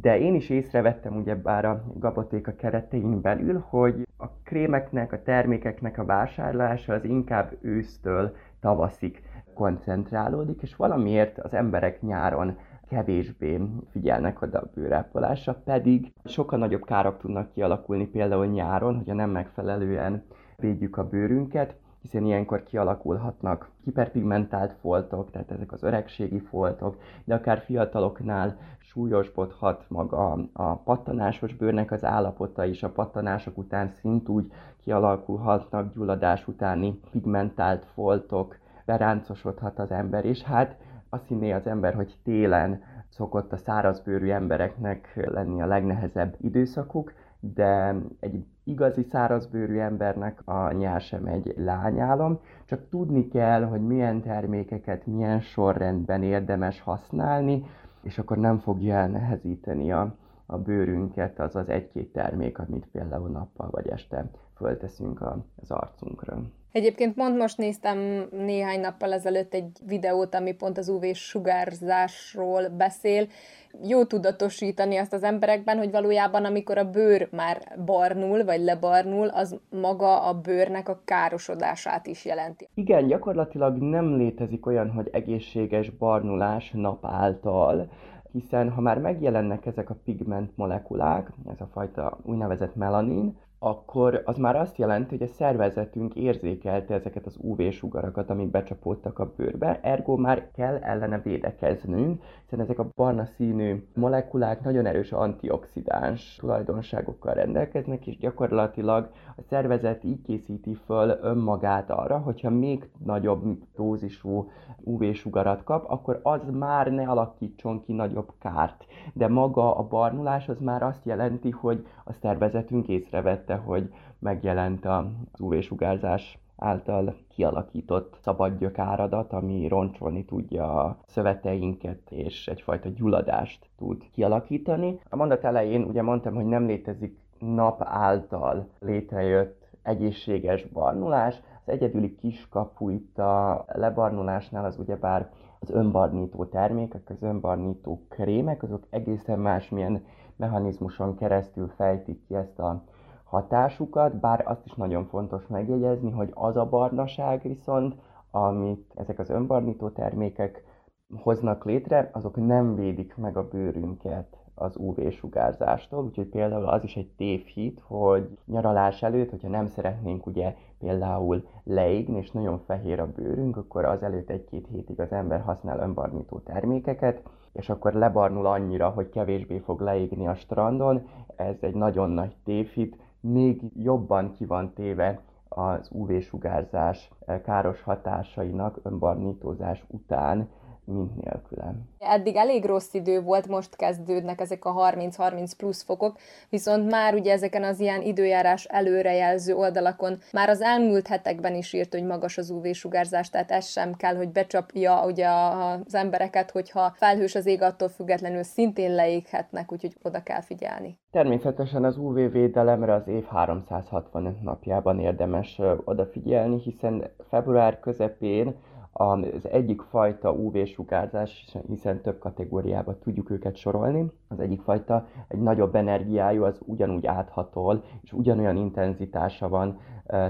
de én is észrevettem ugyebár a gabotéka keretein belül, hogy a krémeknek, a termékeknek a vásárlása az inkább ősztől tavaszig koncentrálódik, és valamiért az emberek nyáron kevésbé figyelnek oda a bőrápolásra, pedig sokkal nagyobb károk tudnak kialakulni például nyáron, hogyha nem megfelelően védjük a bőrünket, hiszen ilyenkor kialakulhatnak hiperpigmentált foltok, tehát ezek az öregségi foltok, de akár fiataloknál súlyosbodhat maga a pattanásos bőrnek az állapota is, a pattanások után szintúgy kialakulhatnak gyulladás utáni pigmentált foltok, beráncosodhat az ember, és hát azt hinné az ember, hogy télen szokott a szárazbőrű embereknek lenni a legnehezebb időszakuk, de egy igazi szárazbőrű embernek a nyár sem egy lányálom, csak tudni kell, hogy milyen termékeket milyen sorrendben érdemes használni, és akkor nem fogja elnehezíteni a, a bőrünket az az egy-két termék, amit például nappal vagy este fölteszünk az arcunkra. Egyébként pont most néztem néhány nappal ezelőtt egy videót, ami pont az UV-sugárzásról beszél. Jó tudatosítani azt az emberekben, hogy valójában amikor a bőr már barnul, vagy lebarnul, az maga a bőrnek a károsodását is jelenti. Igen, gyakorlatilag nem létezik olyan, hogy egészséges barnulás nap által, hiszen ha már megjelennek ezek a pigment molekulák, ez a fajta úgynevezett melanin, akkor az már azt jelenti, hogy a szervezetünk érzékelte ezeket az UV-sugarakat, amik becsapódtak a bőrbe, ergo már kell ellene védekeznünk, hiszen ezek a barna színű molekulák nagyon erős antioxidáns tulajdonságokkal rendelkeznek, és gyakorlatilag a szervezet így készíti föl önmagát arra, hogyha még nagyobb dózisú UV-sugarat kap, akkor az már ne alakítson ki nagyobb kárt. De maga a barnulás az már azt jelenti, hogy a szervezetünk észrevette, hogy megjelent az UV-sugárzás által kialakított szabadgyökáradat, ami roncsolni tudja a szöveteinket, és egyfajta gyulladást tud kialakítani. A mondat elején ugye mondtam, hogy nem létezik nap által létrejött egészséges barnulás. Az egyedüli kiskapu itt a lebarnulásnál az ugyebár az önbarnító termékek, az önbarnító krémek, azok egészen másmilyen mechanizmuson keresztül fejtik ki ezt a hatásukat, bár azt is nagyon fontos megjegyezni, hogy az a barnaság viszont, amit ezek az önbarnító termékek hoznak létre, azok nem védik meg a bőrünket az UV-sugárzástól, úgyhogy például az is egy tévhit, hogy nyaralás előtt, hogyha nem szeretnénk ugye például leégni, és nagyon fehér a bőrünk, akkor az előtt egy-két hétig az ember használ önbarnító termékeket, és akkor lebarnul annyira, hogy kevésbé fog leégni a strandon. Ez egy nagyon nagy tévhit, még jobban ki van téve az UV-sugárzás káros hatásainak önbarnítózás után, mint nélkülem. Eddig elég rossz idő volt, most kezdődnek ezek a 30-30 plusz fokok, viszont már ugye ezeken az ilyen időjárás előrejelző oldalakon már az elmúlt hetekben is írt, hogy magas az UV-sugárzás, tehát ez sem kell, hogy becsapja ugye az embereket, hogyha felhős az ég, attól függetlenül szintén leéghetnek, úgyhogy oda kell figyelni. Természetesen az UV védelemre az év 365 napjában érdemes odafigyelni, hiszen február közepén az egyik fajta UV-sugárzás, hiszen több kategóriába tudjuk őket sorolni. Az egyik fajta egy nagyobb energiájú, az ugyanúgy áthatol, és ugyanolyan intenzitása van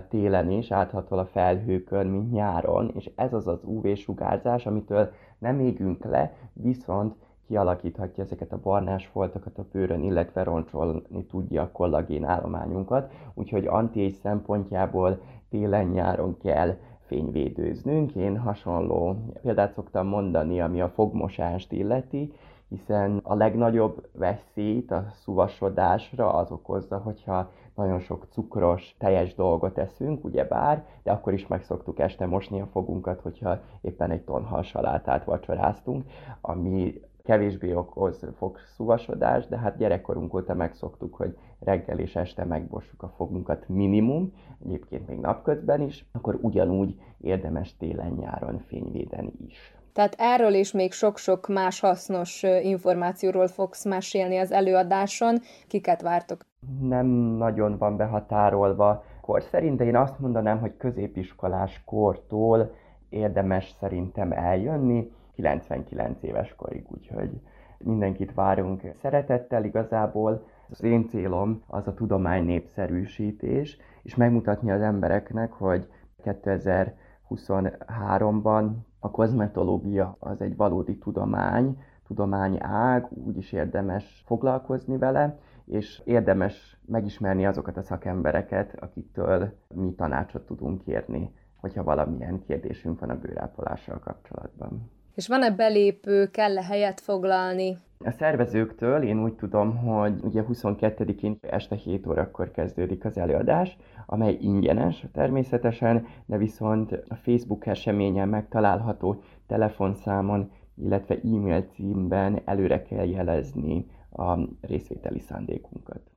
télen is, áthatol a felhőkön, mint nyáron, és ez az az UV-sugárzás, amitől nem égünk le, viszont kialakíthatja ezeket a barnás foltokat a bőrön, illetve roncsolni tudja a kollagén állományunkat, úgyhogy anti szempontjából télen-nyáron kell fényvédőznünk. Én hasonló példát szoktam mondani, ami a fogmosást illeti, hiszen a legnagyobb veszélyt a szuvasodásra az okozza, hogyha nagyon sok cukros, teljes dolgot eszünk, ugyebár, de akkor is meg szoktuk este mosni a fogunkat, hogyha éppen egy tonhal salátát vacsoráztunk, ami kevésbé okoz fogszúvasodást, de hát gyerekkorunk óta megszoktuk, hogy reggel és este megbossuk a fogunkat minimum, egyébként még napközben is, akkor ugyanúgy érdemes télen-nyáron fényvédeni is. Tehát erről is még sok-sok más hasznos információról fogsz mesélni az előadáson. Kiket vártok? Nem nagyon van behatárolva kor szerint, de én azt mondanám, hogy középiskolás kortól érdemes szerintem eljönni, 99 éves korig, úgyhogy mindenkit várunk szeretettel igazából. Az én célom az a tudomány népszerűsítés, és megmutatni az embereknek, hogy 2023-ban a kozmetológia az egy valódi tudomány, tudományág, úgyis érdemes foglalkozni vele, és érdemes megismerni azokat a szakembereket, akiktől mi tanácsot tudunk kérni, hogyha valamilyen kérdésünk van a bőrápolással kapcsolatban. És van-e belépő, kell-e helyet foglalni? A szervezőktől én úgy tudom, hogy ugye 22-én este 7 órakor kezdődik az előadás, amely ingyenes természetesen, de viszont a Facebook eseményen megtalálható telefonszámon, illetve e-mail címben előre kell jelezni a részvételi szándékunkat.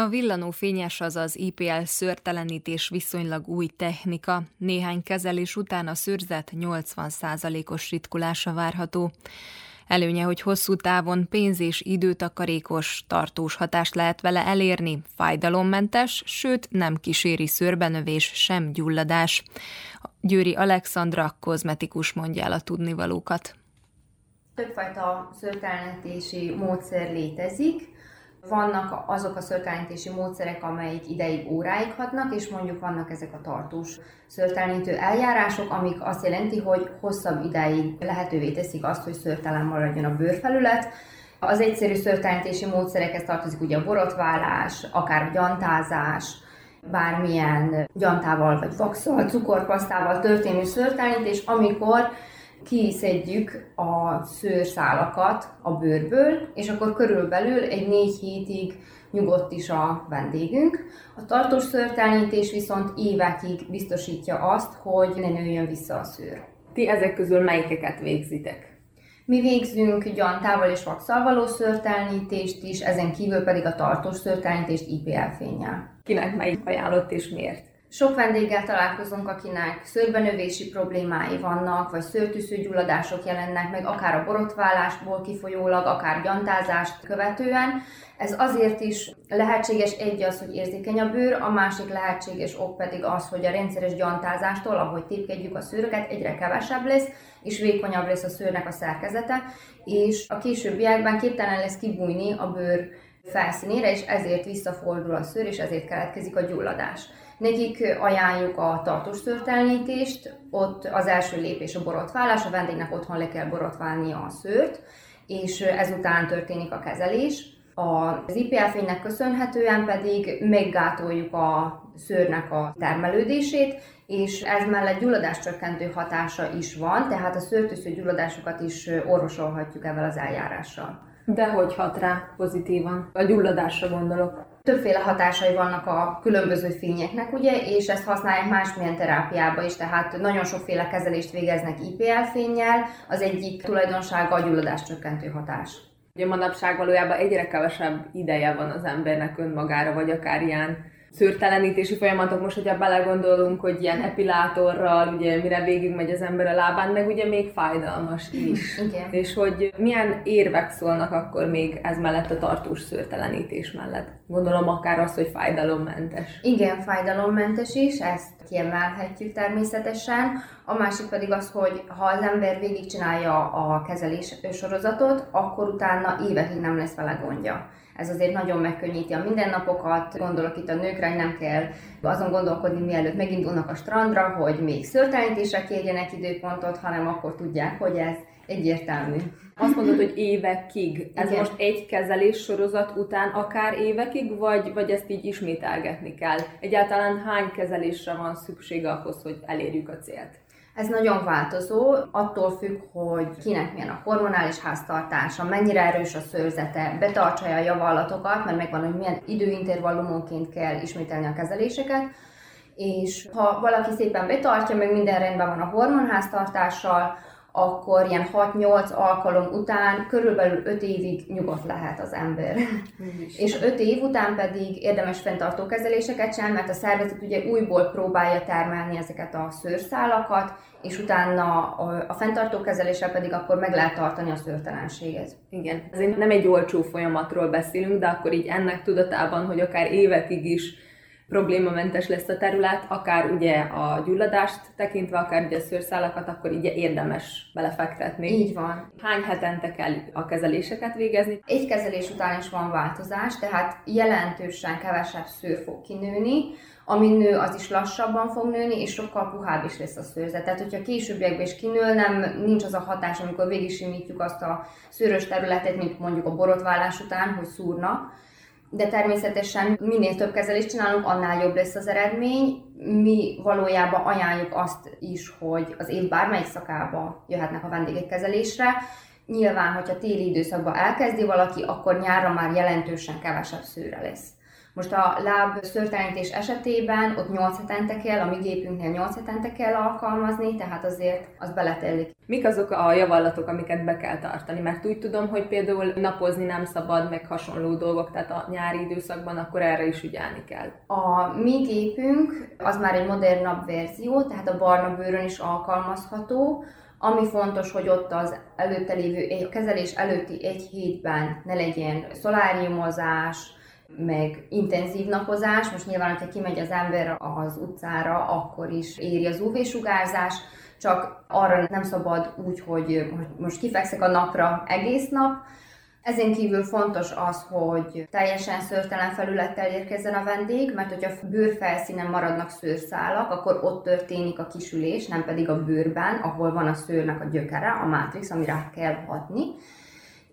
A villanó fényes, azaz IPL szőrtelenítés viszonylag új technika. Néhány kezelés után a szőrzet 80%-os ritkulása várható. Előnye, hogy hosszú távon pénz- és időtakarékos, tartós hatást lehet vele elérni, fájdalommentes, sőt nem kíséri szőrbenövés, sem gyulladás. Győri Alexandra, kozmetikus mondja el a tudnivalókat. Többfajta szőrtelenítési módszer létezik. Vannak azok a szőrtelenítési módszerek, amelyik ideig, óráig hatnak, és mondjuk vannak ezek a tartós szőrtelenítő eljárások, amik azt jelenti, hogy hosszabb ideig lehetővé teszik azt, hogy szőrtelen maradjon a bőrfelület. Az egyszerű szőrtelenítési módszerekhez tartozik ugye a borotválás, akár gyantázás, bármilyen gyantával vagy vakszal, cukorpasztával történő szőrtelenítés, amikor kiszedjük a szőrszálakat a bőrből, és akkor körülbelül egy négy hétig nyugodt is a vendégünk. A tartós szőrtelenítés viszont évekig biztosítja azt, hogy ne nőjön vissza a szőr. Ti ezek közül melyikeket végzitek? Mi végzünk gyantával és vakszal való szőrtelenítést is, ezen kívül pedig a tartós szőrtelenítést IPL fényel. Kinek melyik ajánlott és miért? Sok vendéggel találkozunk, akinek szőrbenövési problémái vannak, vagy szőrtűszőgyulladások jelennek meg, akár a borotválásból kifolyólag, akár gyantázást követően. Ez azért is lehetséges egy az, hogy érzékeny a bőr, a másik lehetséges ok pedig az, hogy a rendszeres gyantázástól, ahogy tépkedjük a szőröket, egyre kevesebb lesz, és vékonyabb lesz a szőrnek a szerkezete, és a későbbiekben képtelen lesz kibújni a bőr felszínére, és ezért visszafordul a szőr, és ezért keletkezik a gyulladás. Nekik ajánljuk a tartós szőrtelenítést, ott az első lépés a borotválás, a vendégnek otthon le kell borotválnia a szőrt, és ezután történik a kezelés. Az IPL fénynek köszönhetően pedig meggátoljuk a szőrnek a termelődését, és ez mellett gyulladáscsökkentő hatása is van, tehát a szőrtűsző gyulladásokat is orvosolhatjuk ezzel az eljárással. De hogy hat rá pozitívan? A gyulladásra gondolok. Többféle hatásai vannak a különböző fényeknek, ugye, és ezt használják másmilyen terápiába is, tehát nagyon sokféle kezelést végeznek IPL fényjel, az egyik tulajdonsága a gyulladáscsökkentő hatás. Ugye manapság valójában egyre kevesebb ideje van az embernek önmagára, vagy akár ilyen szőrtelenítési folyamatok, most, hogyha belegondolunk, hogy ilyen epilátorral, ugye mire végig megy az ember a lábán, meg ugye még fájdalmas is. Igen. És hogy milyen érvek szólnak akkor még ez mellett a tartós szőrtelenítés mellett? Gondolom akár az, hogy fájdalommentes. Igen, fájdalommentes is, ezt kiemelhetjük természetesen. A másik pedig az, hogy ha az ember végigcsinálja a kezelés sorozatot, akkor utána évekig nem lesz vele gondja. Ez azért nagyon megkönnyíti a mindennapokat, gondolok itt a nőkre, hogy nem kell azon gondolkodni, mielőtt megindulnak a strandra, hogy még szőrtelenítésre kérjenek időpontot, hanem akkor tudják, hogy ez egyértelmű. Azt mondod, hogy évekig. Ez Igen. most egy kezelés sorozat után akár évekig, vagy, vagy ezt így ismételgetni kell? Egyáltalán hány kezelésre van szükség ahhoz, hogy elérjük a célt? Ez nagyon változó, attól függ, hogy kinek milyen a hormonális háztartása, mennyire erős a szőrzete, betartsa a javallatokat, mert megvan, hogy milyen időintervallumonként kell ismételni a kezeléseket, és ha valaki szépen betartja, meg minden rendben van a hormonháztartással, akkor ilyen 6-8 alkalom után körülbelül 5 évig nyugodt lehet az ember. És 5 év után pedig érdemes fenntartó kezeléseket sem, mert a szervezet ugye újból próbálja termelni ezeket a szőrszálakat, és utána a, fenntartó kezeléssel pedig akkor meg lehet tartani a szőrtelenséget. Igen, ezért nem egy olcsó folyamatról beszélünk, de akkor így ennek tudatában, hogy akár évekig is problémamentes lesz a terület, akár ugye a gyulladást tekintve, akár ugye a szőrszálakat, akkor így érdemes belefektetni. Így van. Hány hetente kell a kezeléseket végezni? Egy kezelés után is van változás, tehát jelentősen kevesebb szőr fog kinőni, ami nő, az is lassabban fog nőni, és sokkal puhább is lesz a szőrzet. Tehát, hogyha későbbiekben is kinől, nem, nincs az a hatás, amikor végigsimítjuk azt a szőrös területet, mint mondjuk a borotválás után, hogy szúrna. De természetesen minél több kezelést csinálunk, annál jobb lesz az eredmény. Mi valójában ajánljuk azt is, hogy az év bármelyik szakába jöhetnek a vendégek kezelésre. Nyilván, hogyha téli időszakban elkezdi valaki, akkor nyárra már jelentősen kevesebb szőre lesz. Most a láb szőrtelenítés esetében ott 8 hetente kell, a mi gépünknél 8 hetente kell alkalmazni, tehát azért az beletelik. Mik azok a javallatok, amiket be kell tartani? Mert úgy tudom, hogy például napozni nem szabad, meg hasonló dolgok, tehát a nyári időszakban akkor erre is ügyelni kell. A mi gépünk az már egy modernabb verzió, tehát a barna bőrön is alkalmazható. Ami fontos, hogy ott az előtte lévő, a kezelés előtti egy hétben ne legyen szoláriumozás, meg intenzív napozás. Most nyilván, hogyha kimegy az ember az utcára, akkor is éri az UV-sugárzás, csak arra nem szabad úgy, hogy most kifekszek a napra egész nap. Ezen kívül fontos az, hogy teljesen szőrtelen felülettel érkezzen a vendég, mert hogyha bőrfelszínen maradnak szőrszálak, akkor ott történik a kisülés, nem pedig a bőrben, ahol van a szőrnek a gyökere, a mátrix, amire kell hatni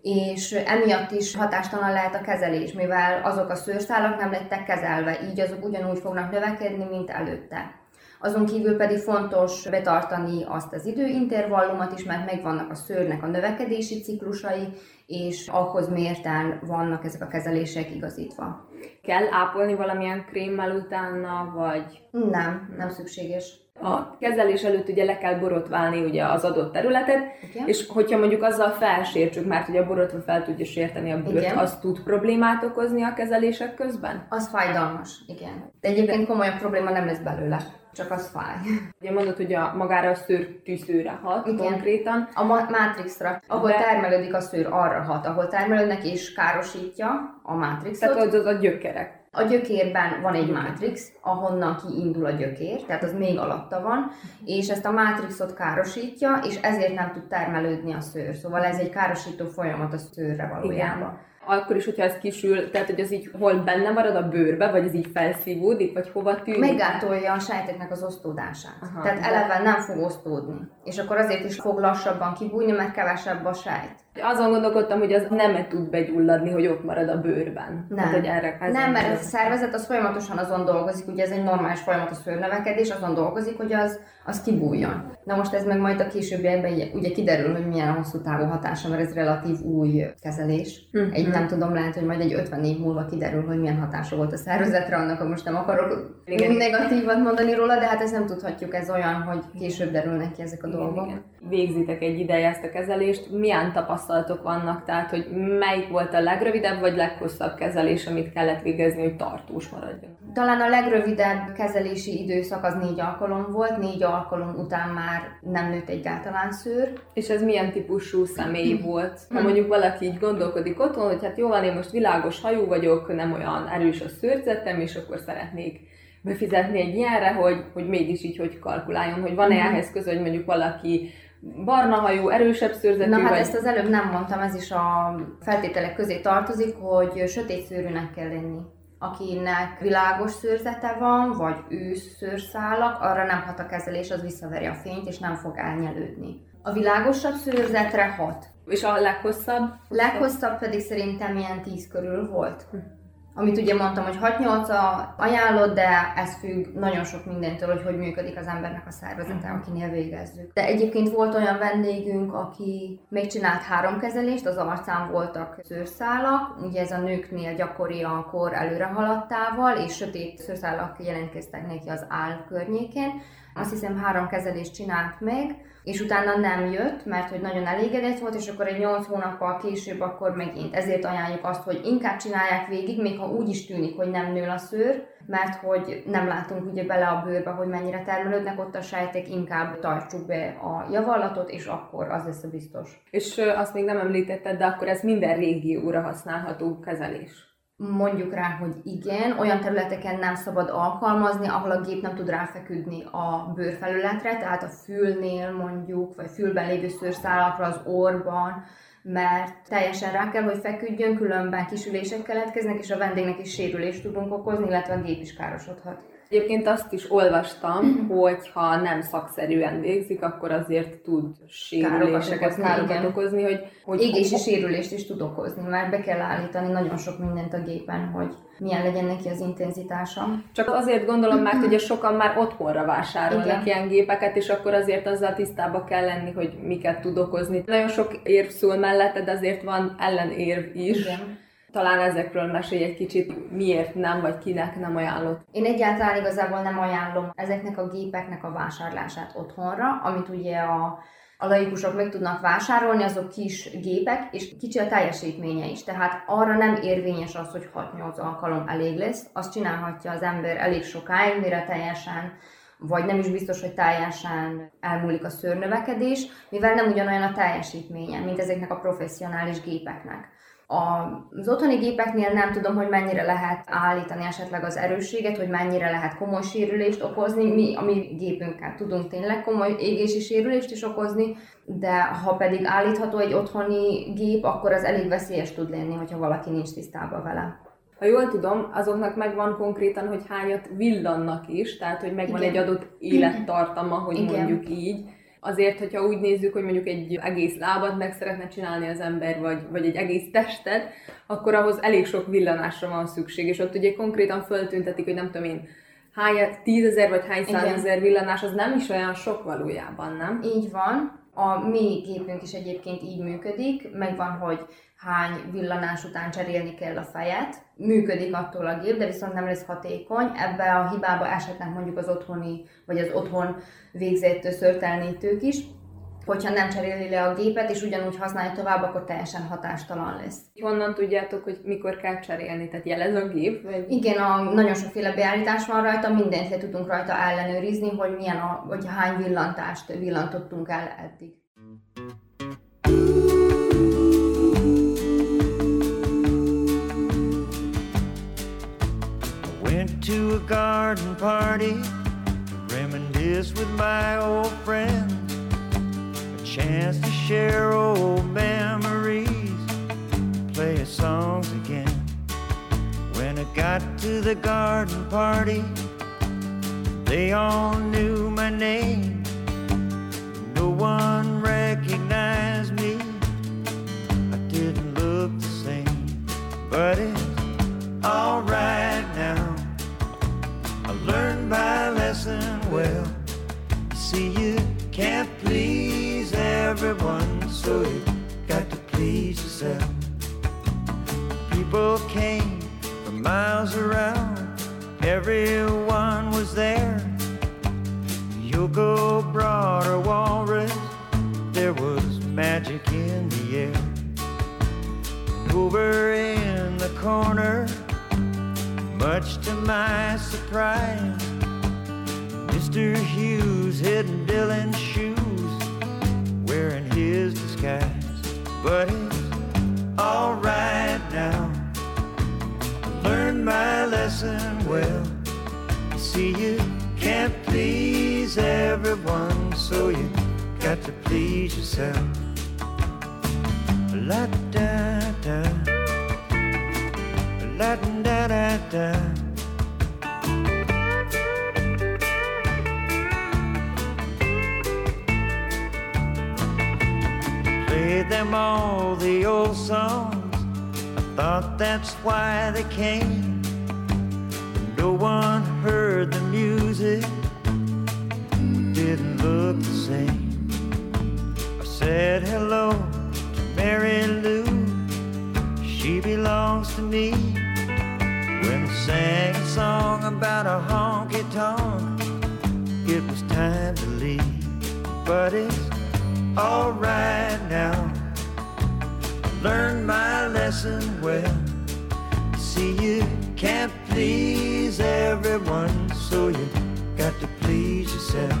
és emiatt is hatástalan lehet a kezelés, mivel azok a szőrszálak nem lettek kezelve, így azok ugyanúgy fognak növekedni, mint előtte. Azon kívül pedig fontos betartani azt az időintervallumot is, mert megvannak a szőrnek a növekedési ciklusai, és ahhoz mérten vannak ezek a kezelések igazítva. Kell ápolni valamilyen krémmel utána, vagy? Nem, nem szükséges. A kezelés előtt ugye le kell borotválni ugye az adott területet, Igen. és hogyha mondjuk azzal felsértsük, mert ugye a borotva fel tudja sérteni a bőrt, Igen. az tud problémát okozni a kezelések közben? Az fájdalmas, igen. De egyébként komolyabb probléma nem lesz belőle, csak az fáj. Ugye mondod, hogy a magára a szőr tűzőre hat Igen. konkrétan. A ma- mátrixra, ahol De- termelődik a szőr, arra hat, ahol termelődnek és károsítja a mátrixot. Tehát az, az a gyökerek. A gyökérben van egy mátrix, ahonnan kiindul a gyökér, tehát az még alatta van, és ezt a mátrixot károsítja, és ezért nem tud termelődni a szőr. Szóval ez egy károsító folyamat a szőrre valójában. Akkor is, hogyha ez kisül, tehát hogy az így hol benne marad a bőrbe, vagy ez így felszívódik, vagy hova tűnik? Meggátolja a sejteknek az osztódását. Aha, tehát de- eleve nem fog osztódni. És akkor azért is fog lassabban kibújni, mert kevesebb a sejt. Azon gondolkodtam, hogy az nem tud begyulladni, hogy ott marad a bőrben. Nem. Tehát, hogy erre, ezen Nem, mert a szervezet az folyamatosan azon dolgozik, ugye ez egy normális folyamat a szőrnövekedés, azon dolgozik, hogy az, az kibújjon. Na most ez meg majd a későbbiekben ugye- ugye kiderül, hogy milyen a hosszú távú hatása, mert ez relatív új kezelés. Mhm. Egy Nem tudom, lehet, hogy majd egy 50 év múlva kiderül, hogy milyen hatása volt a szervezetre, annak most nem akarok igen. negatívat mondani róla, de hát ezt nem tudhatjuk, ez olyan, hogy később derülnek ki ezek a igen, dolgok. Igen. Végzitek egy ideje ezt a kezelést, milyen tapasztalatok vannak, tehát hogy melyik volt a legrövidebb vagy leghosszabb kezelés, amit kellett végezni, hogy tartós maradjon? Talán a legrövidebb kezelési időszak az négy alkalom volt, négy alkalom után már nem nőtt egyáltalán szőr. És ez milyen típusú személy volt? Ha mondjuk valaki így gondolkodik otthon, hogy hát jó van, én most világos hajú vagyok, nem olyan erős a szőrzetem, és akkor szeretnék befizetni egy ilyenre, hogy, hogy mégis így hogy kalkuláljon, hogy van-e mhm. ehhez köze, hogy mondjuk valaki barna hajú, erősebb szőrzetű Na hát vagy... ezt az előbb nem mondtam, ez is a feltételek közé tartozik, hogy sötét szőrűnek kell lenni akinek világos szőrzete van, vagy ősz szőrszálak, arra nem hat a kezelés, az visszaveri a fényt, és nem fog elnyelődni. A világosabb szőrzetre hat. És a leghosszabb? Leghosszabb pedig szerintem ilyen 10 körül volt. Amit ugye mondtam, hogy 6-8 a ajánlott, de ez függ nagyon sok mindentől, hogy hogy működik az embernek a szervezete, akinél végezzük. De egyébként volt olyan vendégünk, aki még csinált három kezelést, az arcán voltak szőrszálak, ugye ez a nőknél gyakori a kor előre haladtával, és sötét szőrszálak jelentkeztek neki az áll környékén. Azt hiszem három kezelést csinált meg, és utána nem jött, mert hogy nagyon elégedett volt, és akkor egy 8 hónappal később akkor megint. Ezért ajánljuk azt, hogy inkább csinálják végig, még ha úgy is tűnik, hogy nem nő a szőr, mert hogy nem látunk ugye bele a bőrbe, hogy mennyire termelődnek ott a sejtek, inkább tartsuk be a javallatot, és akkor az lesz a biztos. És azt még nem említetted, de akkor ez minden régióra használható kezelés mondjuk rá, hogy igen, olyan területeken nem szabad alkalmazni, ahol a gép nem tud ráfeküdni a bőrfelületre, tehát a fülnél mondjuk, vagy fülben lévő szőrszálakra, az orban, mert teljesen rá kell, hogy feküdjön, különben kisülések keletkeznek, és a vendégnek is sérülést tudunk okozni, illetve a gép is károsodhat. Egyébként azt is olvastam, hogy ha nem szakszerűen végzik, akkor azért tud sérüléseket, károkat okozni, hogy, hogy... Égési sérülést is tud okozni, mert be kell állítani nagyon sok mindent a gépen, hogy milyen legyen neki az intenzitása. Csak azért gondolom, mert ugye sokan már otthonra vásárolnak Igen. ilyen gépeket, és akkor azért azzal tisztába kell lenni, hogy miket tud okozni. Nagyon sok érv szól mellette, de azért van ellenérv is. Igen talán ezekről mesélj egy kicsit, miért nem, vagy kinek nem ajánlott. Én egyáltalán igazából nem ajánlom ezeknek a gépeknek a vásárlását otthonra, amit ugye a a laikusok meg tudnak vásárolni, azok kis gépek, és kicsi a teljesítménye is. Tehát arra nem érvényes az, hogy 6-8 alkalom elég lesz. Azt csinálhatja az ember elég sokáig, mire teljesen vagy nem is biztos, hogy teljesen elmúlik a szőrnövekedés, mivel nem ugyanolyan a teljesítménye, mint ezeknek a professzionális gépeknek. Az otthoni gépeknél nem tudom, hogy mennyire lehet állítani esetleg az erősséget, hogy mennyire lehet komoly sérülést okozni. Mi a mi gépünkkel tudunk tényleg komoly égési sérülést is okozni, de ha pedig állítható egy otthoni gép, akkor az elég veszélyes tud lenni, hogyha valaki nincs tisztában vele. Ha jól tudom, azoknak megvan konkrétan, hogy hányat villannak is, tehát hogy megvan Igen. egy adott élettartama, hogy Igen. mondjuk így Azért, hogyha úgy nézzük, hogy mondjuk egy egész lábat meg szeretne csinálni az ember, vagy, vagy egy egész testet, akkor ahhoz elég sok villanásra van szükség, és ott ugye konkrétan föltüntetik, hogy nem tudom én, hány tízezer vagy hány százezer villanás, az nem is olyan sok valójában, nem? Így van. A mi gépünk is egyébként így működik, megvan, hogy hány villanás után cserélni kell a fejet. Működik attól a gép, de viszont nem lesz hatékony. Ebbe a hibába esetnek mondjuk az otthoni, vagy az otthon végzett szörtelnítők is, hogyha nem cseréli le a gépet, és ugyanúgy használja tovább, akkor teljesen hatástalan lesz. Honnan tudjátok, hogy mikor kell cserélni? Tehát jelez a gép? Vagy? Igen, a, nagyon sokféle beállítás van rajta, mindent le tudunk rajta ellenőrizni, hogy milyen a, vagy hány villantást villantottunk el eddig. Went to a garden party reminisce with my old friends. A chance to share old memories, play songs again. When I got to the garden party, they all knew my name. No one recognized me. I didn't look the same, but it's alright my lesson well. See, you can't please everyone, so you got to please yourself. People came from miles around, everyone was there. Yoko brought her walrus, there was magic in the air. Over in the corner, much to my surprise, Mr. Hughes hidden Dylan's shoes, wearing his disguise. But it's alright now. I learned my lesson well. See, you can't please everyone, so you got to please yourself. La da da, la da da da. Them all the old songs. I thought that's why they came. But no one heard the music. Didn't look the same. I said hello to Mary Lou. She belongs to me. When I sang a song about a honky tonk, it was time to leave. But it's alright now. Learned my lesson well. See, you can't please everyone, so you got to please yourself.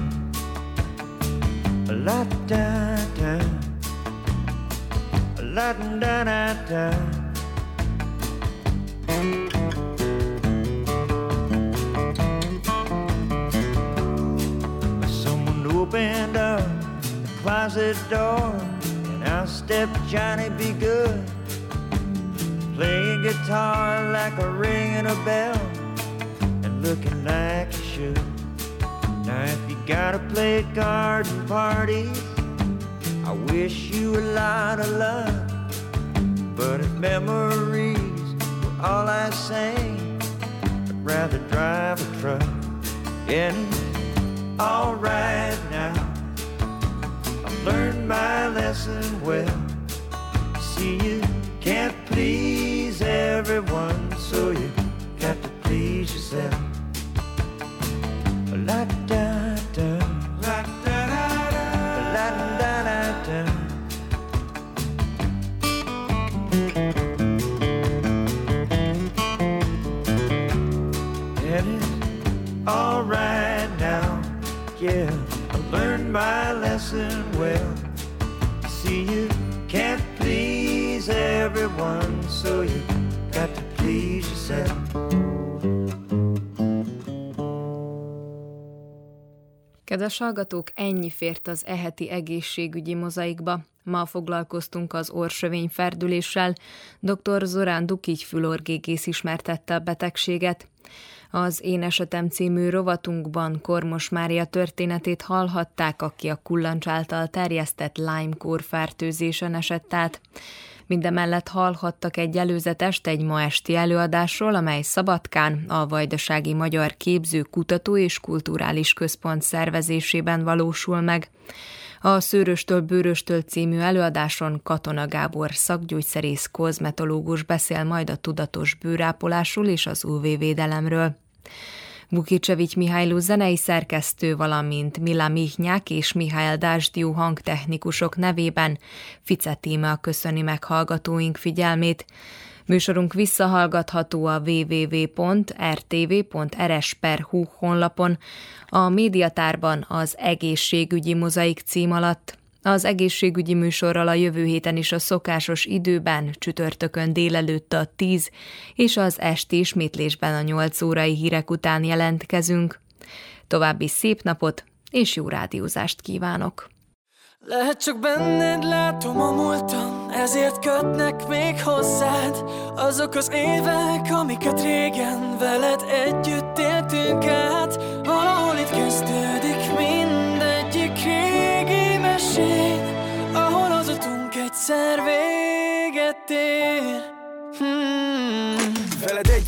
La da da, la da da da. Someone opened up the closet door, and stepped Johnny Be Good, playing guitar like a ring ringing a bell, and looking like you should. Now, if you gotta play garden parties, I wish you a lot of luck. But if memories were all I sang, I'd rather drive a truck. And alright now. Learned my lesson well. See, you can't please everyone, so you got to please yourself. Da my lesson well. See, you can't please everyone, so you got to please yourself. Kedves hallgatók, ennyi fért az eheti egészségügyi mozaikba. Ma foglalkoztunk az orsövény ferdüléssel. Dr. Zorán Dukigy fülorgégész ismertette a betegséget. Az Én Esetem című rovatunkban Kormos Mária történetét hallhatták, aki a kullancs által terjesztett Lyme-kór fertőzésen esett át. Mindemellett hallhattak egy előzetest egy ma esti előadásról, amely Szabadkán, a Vajdasági Magyar Képző Kutató és Kulturális Központ szervezésében valósul meg. A Szőröstől Bőröstől című előadáson Katona Gábor szakgyógyszerész kozmetológus beszél majd a tudatos bőrápolásról és az UV-védelemről. Vukicsevics Mihályló zenei szerkesztő, valamint Mila Mihnyák és Mihály Dásdiú hangtechnikusok nevében Fice Tíma köszöni meg hallgatóink figyelmét. Műsorunk visszahallgatható a www.rtv.rs.hu honlapon, a médiatárban az egészségügyi mozaik cím alatt. Az egészségügyi műsorral a jövő héten is a szokásos időben, csütörtökön délelőtt a 10 és az esti ismétlésben a 8 órai hírek után jelentkezünk. További szép napot és jó rádiózást kívánok! Lehet csak benned látom a múltam, ezért kötnek még hozzád Azok az évek, amiket régen veled együtt éltünk át Valahol itt kezdődik mindegyik régi mesén Ahol az utunk egyszer véget ér hmm.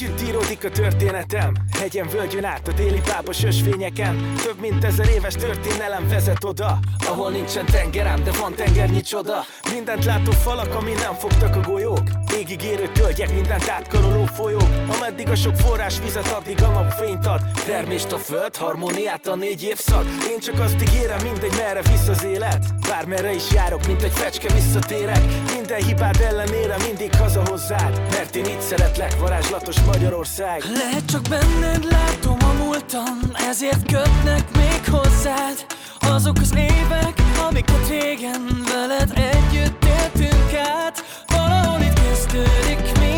Együtt íródik a történetem. Hegyen, völgyön át a déli pápos ösvényeken Több mint ezer éves történelem vezet oda Ahol nincsen tengerem, de van tengernyi csoda. Mindent látó falak, ami nem fogtak a golyók. Ég Végigérő tölgyek, mindent átkaroló folyók. Ameddig a sok forrás vizet, addig a nap fényt ad. Termést a föld, harmóniát a négy évszak. Én csak azt ígérem, mindegy merre visz az élet. Bármerre is járok, mint egy fecske visszatérek. Minden hibád ellenére mindig haza hozzád Mert én itt szeretlek, varázslatos Magyarország. Lehet csak benned látom a múltam Ezért kötnek még hozzád. Azok az évek, amiket régen veled együtt éltünk át Valahol itt kezdődik mindegyik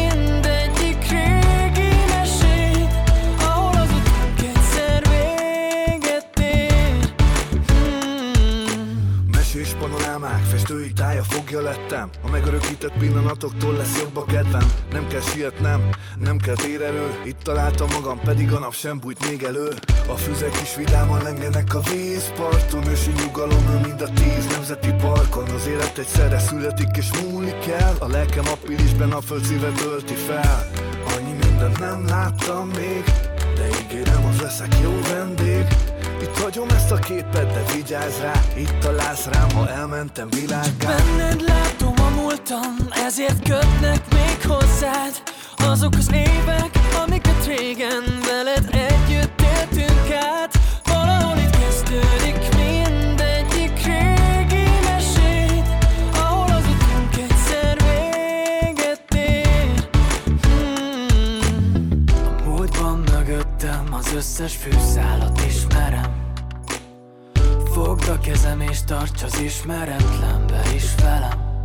panorámák, festői tája fogja lettem. A megörökített pillanatoktól lesz jobb a kedvem. Nem kell sietnem, nem kell térerő Itt találtam magam, pedig a nap sem bújt még elő. A füzek is vidáman lengenek a vízparton. Ősi nyugalom mind a tíz nemzeti parkon. Az élet egyszerre születik és múlik el. A lelkem appilisben a föld szíve tölti fel. Annyi mindent nem láttam még De ígérem, az leszek jó vendég Itt hagyom ezt a képet, de vigyázz rá Itt találsz rám, ha elmentem világgá. Benned látom a múltam, ezért kötnek még hozzád. Azok az évek, amiket régen veled együtt éltünk át. Valahol itt kezdődik mindegyik összes fűszálat ismerem. Fogd a kezem és tarts az ismeretlenbe is velem.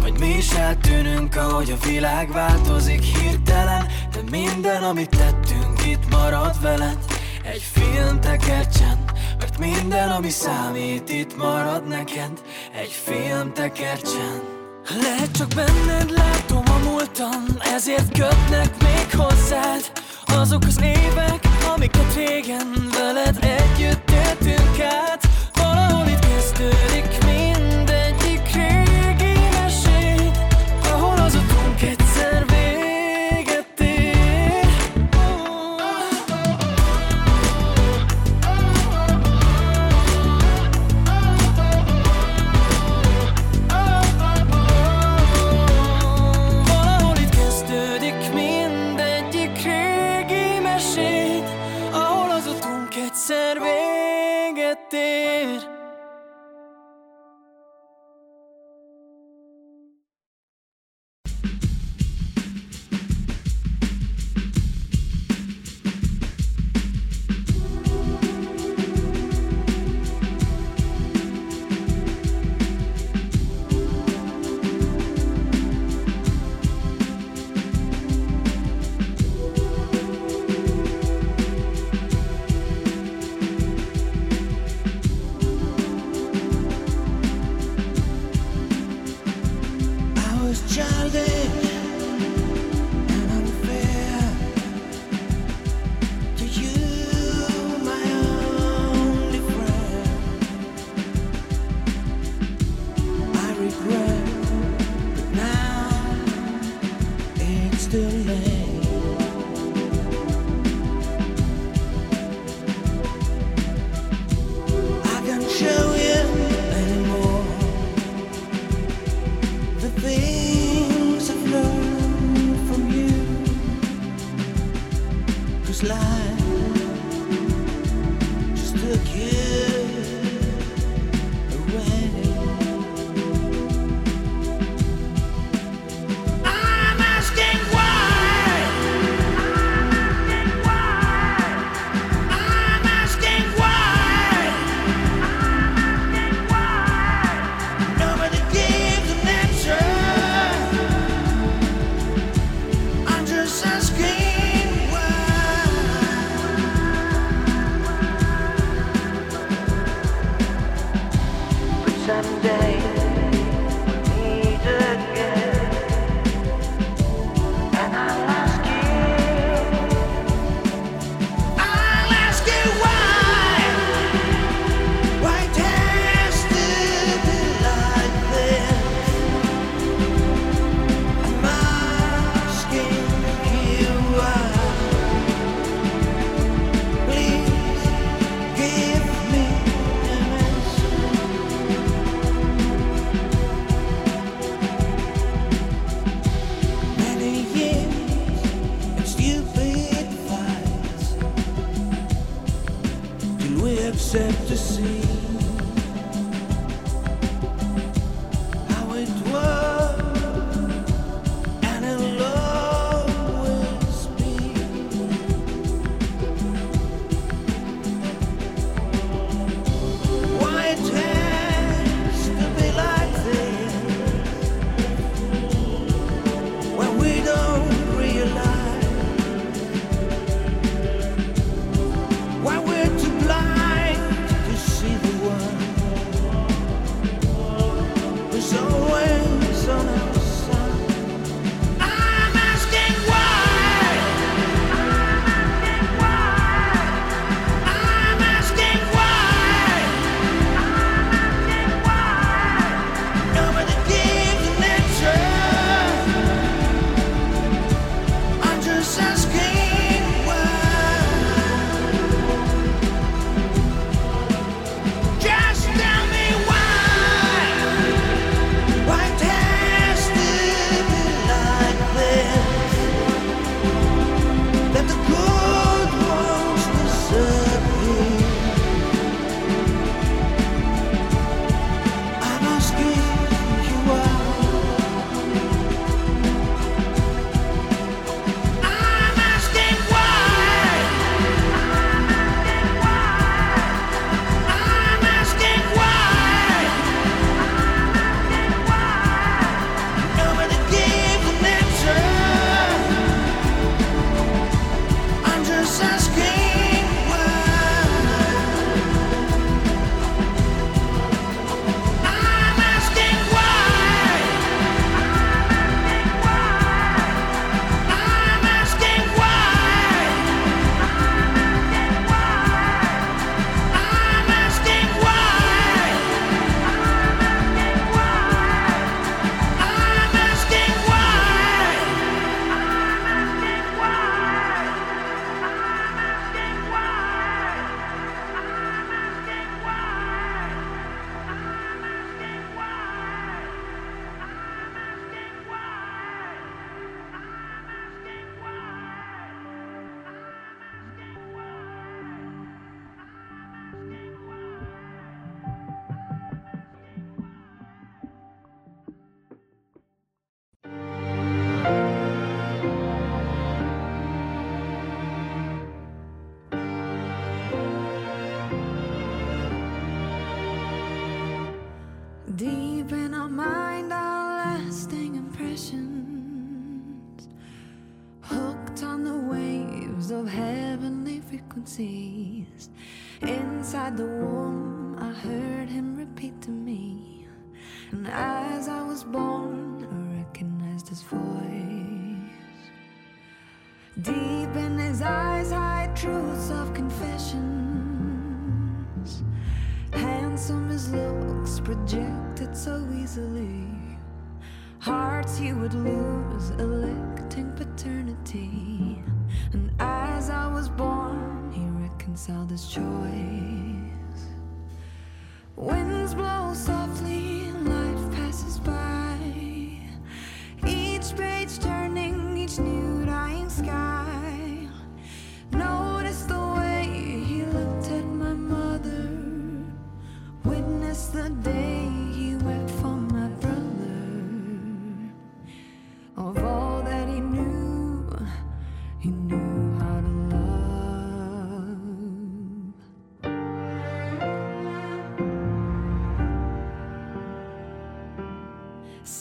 Vagy mi is eltűnünk, ahogy a világ változik hirtelen De minden, amit tettünk, itt marad veled. Egy film tekercsen, mert minden, ami számít, itt marad neked. Egy film tekercsen. Lehet csak benned látom a múltam Ezért kötnek még hozzád Azok az évek, amiket régen veled együtt éltünk át Valahol itt kezdődik mindegyik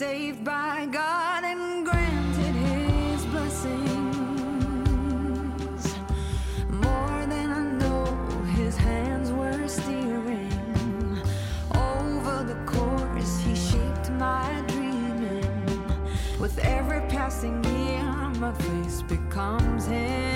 saved by God and granted his blessings. More than I know, his hands were steering. Over the course, he shaped my dreaming. With every passing year, my face becomes him.